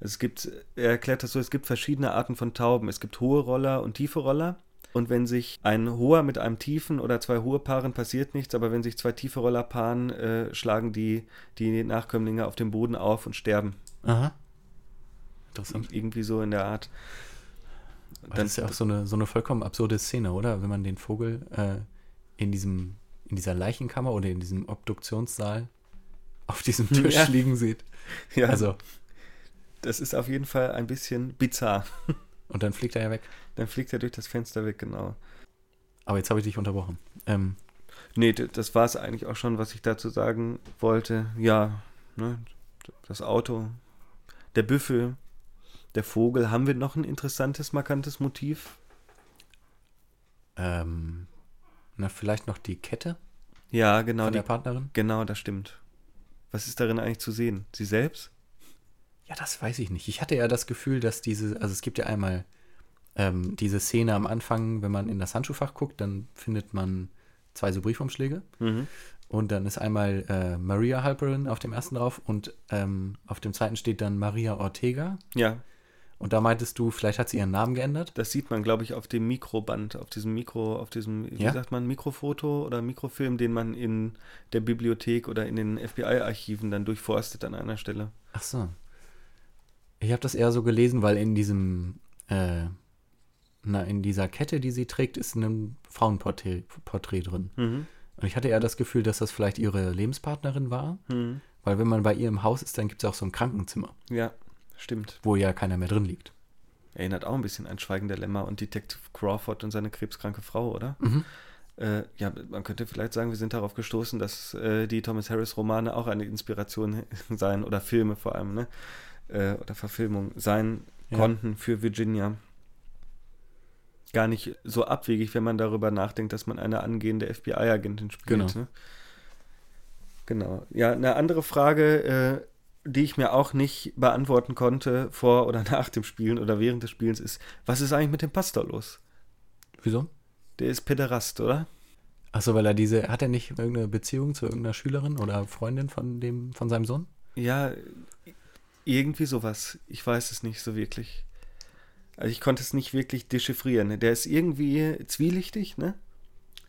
es gibt, er erklärt das so, es gibt verschiedene Arten von Tauben. Es gibt hohe Roller und tiefe Roller. Und wenn sich ein hoher mit einem tiefen oder zwei hohe paaren, passiert nichts. Aber wenn sich zwei tiefe Roller paaren, äh, schlagen die, die Nachkömmlinge auf dem Boden auf und sterben. Aha. Interessant. Irgendwie so in der Art. Aber das ist ja auch so eine, so eine vollkommen absurde Szene, oder? Wenn man den Vogel äh, in diesem, in dieser Leichenkammer oder in diesem Obduktionssaal auf diesem Tisch Ja. liegen sieht. ja, Also, das ist auf jeden Fall ein bisschen bizarr. und dann fliegt er ja weg. Dann fliegt er durch das Fenster weg, genau. Aber jetzt habe ich dich unterbrochen. Ähm, Nee, das war es eigentlich auch schon, was ich dazu sagen wollte. Ja, ne, das Auto, der Büffel, der Vogel. Haben wir noch ein interessantes, markantes Motiv? ähm, na, vielleicht noch die Kette Ja, genau, von die, der Partnerin? genau, das stimmt. Was ist darin eigentlich zu sehen? Sie selbst? Ja, das weiß ich nicht. Ich hatte ja das Gefühl, dass diese, also es gibt ja einmal ähm, diese Szene am Anfang, wenn man in das Handschuhfach guckt, dann findet man zwei so Briefumschläge. Mhm. Und dann ist einmal äh, Maria Halperin auf dem ersten drauf und ähm, auf dem zweiten steht dann Maria Ortega. Ja, Und da meintest du, vielleicht hat sie ihren Namen geändert. das sieht man, glaube ich, auf dem Mikroband, auf diesem Mikro, auf diesem, wie Ja? sagt man, Mikrofoto oder Mikrofilm, den man in der Bibliothek oder in den FBI-Archiven dann durchforstet an einer Stelle. Ach so. Ich habe das eher so gelesen, weil in diesem, äh, na, in dieser Kette, die sie trägt, ist ein Frauenporträt Porträt drin. Mhm. Und ich hatte eher das Gefühl, dass das vielleicht ihre Lebenspartnerin war. Mhm. Weil wenn man bei ihr im Haus ist, dann gibt es auch so ein Krankenzimmer, Ja, stimmt. wo ja keiner mehr drin liegt. Erinnert auch ein bisschen an Schweigen der Lämmer und Detective Crawford und seine krebskranke Frau, oder? Mhm. Äh, ja, man könnte vielleicht sagen, wir sind darauf gestoßen, dass äh, die Thomas Harris Romane auch eine Inspiration seien oder Filme vor allem, ne? Äh, oder Verfilmung sein Ja. konnten für Virginia. Gar nicht so abwegig, wenn man darüber nachdenkt, dass man eine angehende FBI-Agentin spielt. Genau. Ne? Genau. Ja, eine andere Frage, äh, die ich mir auch nicht beantworten konnte vor oder nach dem Spielen oder während des Spielens ist, was ist eigentlich mit dem Pastor los? Wieso? Der ist Pederast, oder? Achso, weil er diese, hat er nicht irgendeine Beziehung zu irgendeiner Schülerin oder Freundin von dem, von seinem Sohn? Ja, irgendwie sowas. Ich weiß es nicht so wirklich. Also ich konnte es nicht wirklich dechiffrieren. Der ist irgendwie zwielichtig, ne?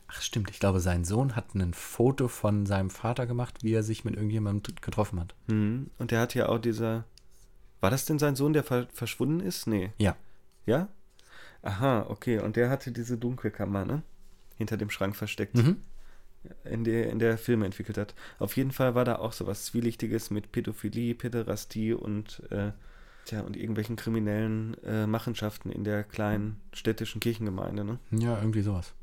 Ach stimmt, ich glaube, sein Sohn hat ein Foto von seinem Vater gemacht, wie er sich mit irgendjemandem getroffen hat. Mhm. Und der hat ja auch dieser. War das denn sein Sohn, der ver verschwunden ist? Nee. Ja. Ja? Aha, okay. Und der hatte diese Dunkelkammer, ne? Hinter dem Schrank versteckt, Mhm. In der in der Filme entwickelt hat. Auf jeden Fall war da auch sowas Zwielichtiges mit Pädophilie, Päderastie und äh, tja, und irgendwelchen kriminellen äh, Machenschaften in der kleinen städtischen Kirchengemeinde, ne? Ja, irgendwie sowas.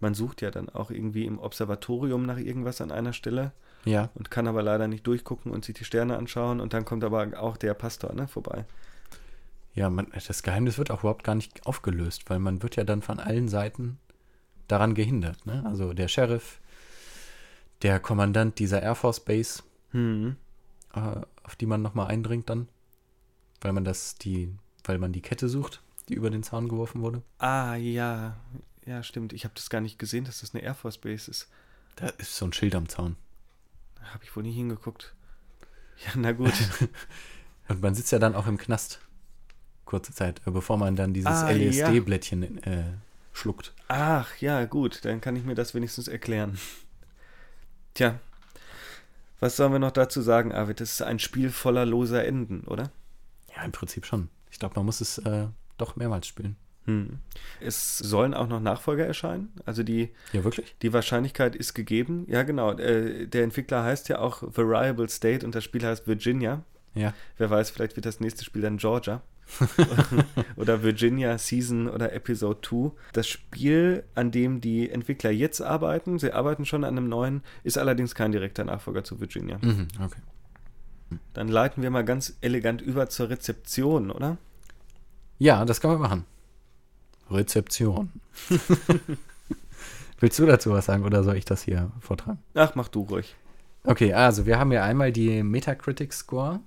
Man sucht ja dann auch irgendwie im Observatorium nach irgendwas an einer Stelle Ja. und kann aber leider nicht durchgucken und sich die Sterne anschauen und dann kommt aber auch der Pastor ne, vorbei. Ja, man, das Geheimnis wird auch überhaupt gar nicht aufgelöst, weil man wird ja dann von allen Seiten daran gehindert. Ne? Also der Sheriff, der Kommandant dieser Air Force Base, Hm. äh, auf die man nochmal eindringt dann, weil man das, die, weil man die Kette sucht, die über den Zaun geworfen wurde. Ah, ja. Ja, stimmt. Ich habe das gar nicht gesehen, dass das eine Air Force Base ist. Da ist so ein Schild am Zaun. Habe ich wohl nie hingeguckt. Ja, na gut. Und man sitzt ja dann auch im Knast. Kurze Zeit, äh, bevor man dann dieses Ah, ja. LSD-Blättchen äh, schluckt. Ach, ja, gut. Dann kann ich mir das wenigstens erklären. Tja. Was sollen wir noch dazu sagen, Arvid? Das ist ein Spiel voller loser Enden, oder? Ja, im Prinzip schon. Ich glaube, man muss es äh, doch mehrmals spielen. Hm. Es sollen auch noch Nachfolger erscheinen. Also die Ja, wirklich? Die Wahrscheinlichkeit ist gegeben. Ja, genau. Äh, der Entwickler heißt ja auch Variable State und das Spiel heißt Virginia. Ja. Wer weiß, vielleicht wird das nächste Spiel dann Georgia. oder Virginia Season oder Episode 2. Das Spiel, an dem die Entwickler jetzt arbeiten, sie arbeiten schon an einem neuen, ist allerdings kein direkter Nachfolger zu Virginia. Mhm, okay. Dann leiten wir mal ganz elegant über zur Rezeption, oder? Ja, das kann man machen. Rezeption. Willst du dazu was sagen oder soll ich das hier vortragen? Ach, mach du ruhig. Okay, also wir haben ja einmal die Metacritic Score.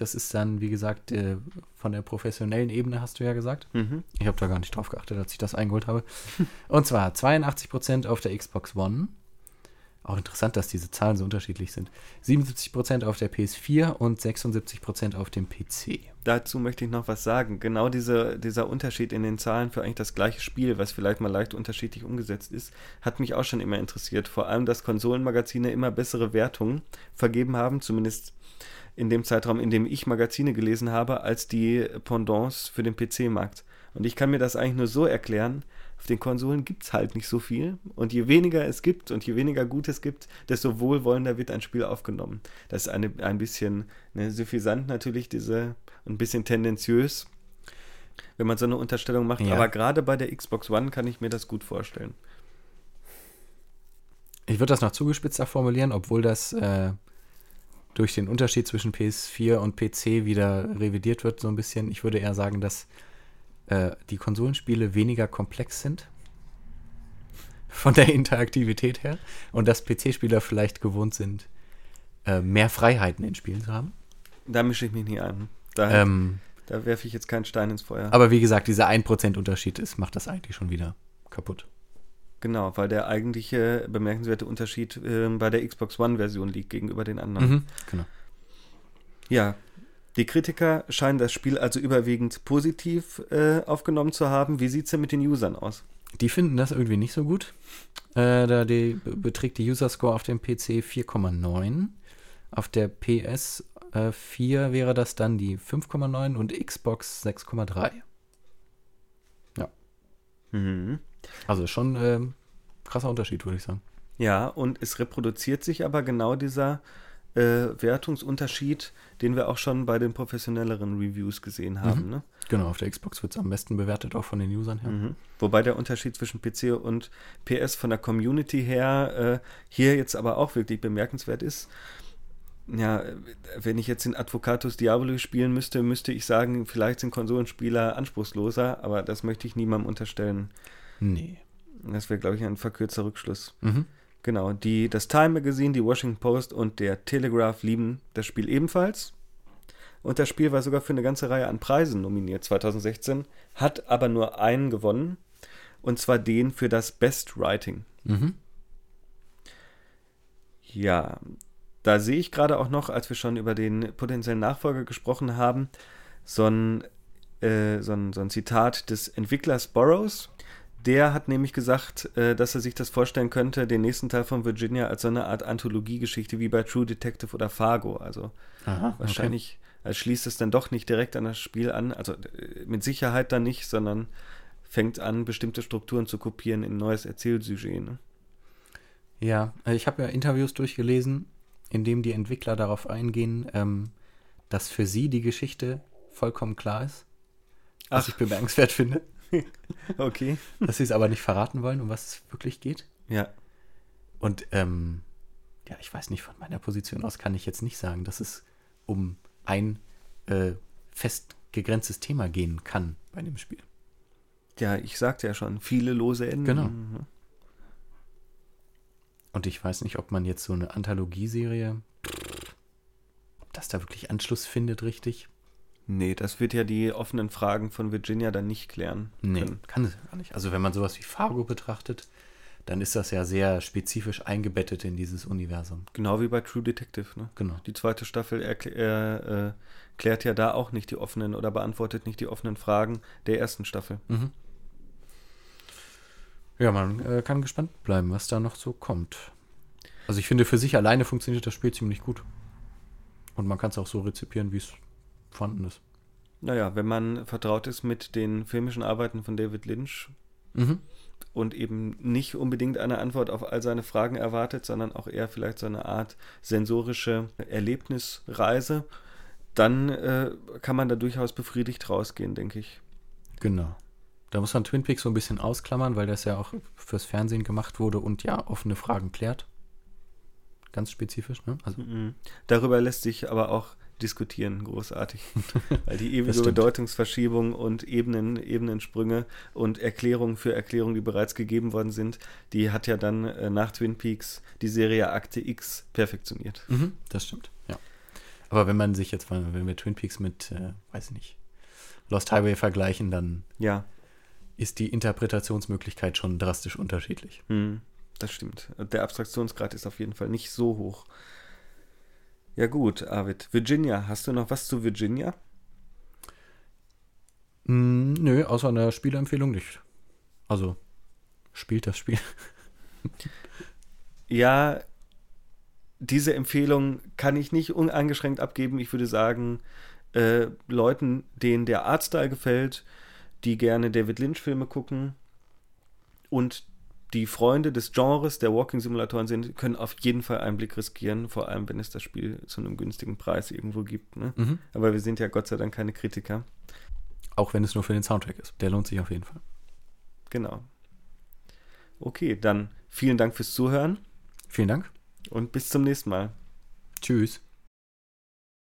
Das ist dann, wie gesagt, äh, von der professionellen Ebene, hast du ja gesagt. Mhm. Ich habe da gar nicht drauf geachtet, als ich das eingeholt habe. Und zwar 82% auf der Xbox One. Auch interessant, dass diese Zahlen so unterschiedlich sind. 77% auf der PS4 und 76% auf dem PC. Dazu möchte ich noch was sagen. Genau diese, dieser Unterschied in den Zahlen für eigentlich das gleiche Spiel, was vielleicht mal leicht unterschiedlich umgesetzt ist, hat mich auch schon immer interessiert. Vor allem, dass Konsolenmagazine immer bessere Wertungen vergeben haben, zumindest in dem Zeitraum, in dem ich Magazine gelesen habe, als die Pendants für den PC-Markt. Und ich kann mir das eigentlich nur so erklären, auf den Konsolen gibt es halt nicht so viel. Und je weniger es gibt und je weniger gut es gibt, desto wohlwollender wird ein Spiel aufgenommen. Das ist eine, ein bisschen ne, suffisant natürlich, diese, ein bisschen tendenziös, wenn man so eine Unterstellung macht. Ja. Aber gerade bei der Xbox One kann ich mir das gut vorstellen. Ich würde das noch zugespitzter formulieren, obwohl das äh, durch den Unterschied zwischen PS4 und PC wieder revidiert wird, so ein bisschen. Ich würde eher sagen, dass äh, die Konsolenspiele weniger komplex sind. Von der Interaktivität her. Und dass PC-Spieler vielleicht gewohnt sind, äh, mehr Freiheiten in Spielen zu haben. Da mische ich mich nie ein. Da, Ähm, da werfe ich jetzt keinen Stein ins Feuer. aber wie gesagt, dieser 1% Unterschied ist, macht das eigentlich schon wieder kaputt. Genau, weil der eigentliche bemerkenswerte Unterschied ähm, bei der Xbox One-Version liegt gegenüber den anderen. Mhm, genau. Ja, die Kritiker scheinen das Spiel also überwiegend positiv äh, aufgenommen zu haben. Wie sieht es denn mit den Usern aus? Die finden das irgendwie nicht so gut. Äh, da die, beträgt die User Score auf dem PC 4,9. Auf der PS äh, 4 wäre das dann die 5,9 und Xbox 6,3. Mhm. Also schon ähm, krasser Unterschied, würde ich sagen. Ja, und es reproduziert sich aber genau dieser äh, Wertungsunterschied, den wir auch schon bei den professionelleren Reviews gesehen haben. Mhm. Ne? Genau, auf der Xbox wird es am besten bewertet, auch von den Usern her. Mhm. Wobei der Unterschied zwischen PC und PS von der Community her äh, hier jetzt aber auch wirklich bemerkenswert ist. Ja, wenn ich jetzt den Advocatus Diaboli spielen müsste, müsste ich sagen, vielleicht sind Konsolenspieler anspruchsloser, aber das möchte ich niemandem unterstellen. Nee. Das wäre, glaube ich, ein verkürzter Rückschluss. Mhm. Genau, die, das Time Magazine, die Washington Post und der Telegraph lieben das Spiel ebenfalls. Und das Spiel war sogar für eine ganze Reihe an Preisen nominiert 2016, hat aber nur einen gewonnen. Und zwar den für das Best Writing. Mhm. Ja, da sehe ich gerade auch noch, als wir schon über den potenziellen Nachfolger gesprochen haben, so ein, äh, so ein, so ein Zitat des Entwicklers Burroughs. Der hat nämlich gesagt, äh, dass er sich das vorstellen könnte, den nächsten Teil von Virginia als so eine Art Anthologiegeschichte wie bei True Detective oder Fargo. Also Aha, wahrscheinlich äh, schließt es dann doch nicht direkt an das Spiel an. Also äh, mit Sicherheit dann nicht, sondern fängt an, bestimmte Strukturen zu kopieren in ein neues Erzählsujet. Ne? Ja, ich habe ja Interviews durchgelesen, in dem die Entwickler darauf eingehen, ähm, dass für sie die Geschichte vollkommen klar ist. Was Ach. ich bemerkenswert finde. Okay. dass sie es aber nicht verraten wollen, um was es wirklich geht. Ja. Und ähm, ja, ich weiß nicht, von meiner Position aus kann ich jetzt nicht sagen, dass es um ein äh, fest gegrenztes Thema gehen kann bei dem Spiel. Ja, ich sagte ja schon, viele lose Enden. Genau. Mhm. Und ich weiß nicht, ob man jetzt so eine Anthologieserie, ob das da wirklich Anschluss findet, richtig? Nee, das wird ja die offenen Fragen von Virginia dann nicht klären. Nee, können. kann es gar nicht. Also wenn man sowas wie Fargo betrachtet, dann ist das ja sehr spezifisch eingebettet in dieses Universum. Genau wie bei True Detective. Ne? Genau. Die zweite Staffel äh, äh, klärt ja da auch nicht die offenen oder beantwortet nicht die offenen Fragen der ersten Staffel. Mhm. Ja, man äh, kann gespannt bleiben, was da noch so kommt. Also ich finde, für sich alleine funktioniert das Spiel ziemlich gut. Und man kann es auch so rezipieren, wie es vorhanden ist. Naja, wenn man vertraut ist mit den filmischen Arbeiten von David Lynch Mhm. und eben nicht unbedingt eine Antwort auf all seine Fragen erwartet, sondern auch eher vielleicht so eine Art sensorische Erlebnisreise, dann äh, kann man da durchaus befriedigt rausgehen, denke ich. Genau. Da muss man Twin Peaks so ein bisschen ausklammern, weil das ja auch fürs Fernsehen gemacht wurde und ja offene Fragen klärt. Ganz spezifisch, ne? Also, Mhm. Darüber lässt sich aber auch diskutieren, großartig. Weil die ewige. Bedeutungsverschiebung und Ebenen, Ebenensprünge und Erklärungen für Erklärungen, die bereits gegeben worden sind, die hat ja dann äh, nach Twin Peaks die Serie Akte X perfektioniert. mhm, das stimmt, ja. Aber wenn man sich jetzt, wenn wir Twin Peaks mit, äh, weiß ich nicht, Lost Highway vergleichen, dann Ja, ist die Interpretationsmöglichkeit schon drastisch unterschiedlich. hm, das stimmt. Der Abstraktionsgrad ist auf jeden Fall nicht so hoch. Ja gut, Arvid. Virginia, hast du noch was zu Virginia? Mm, nö, außer einer Spieleempfehlung nicht. Also, spielt das Spiel. Ja, diese Empfehlung kann ich nicht uneingeschränkt abgeben. Ich würde sagen, äh, Leuten, denen der Artstyle gefällt, die gerne David Lynch-Filme gucken und die Freunde des Genres der Walking-Simulatoren sind, können auf jeden Fall einen Blick riskieren, vor allem wenn es das Spiel zu einem günstigen Preis irgendwo gibt. Ne? Mhm. Aber wir sind ja Gott sei Dank keine Kritiker. Auch wenn es nur für den Soundtrack ist. Der lohnt sich auf jeden Fall. Genau. Okay, dann vielen Dank fürs Zuhören Vielen Dank. und bis zum nächsten Mal. Tschüss.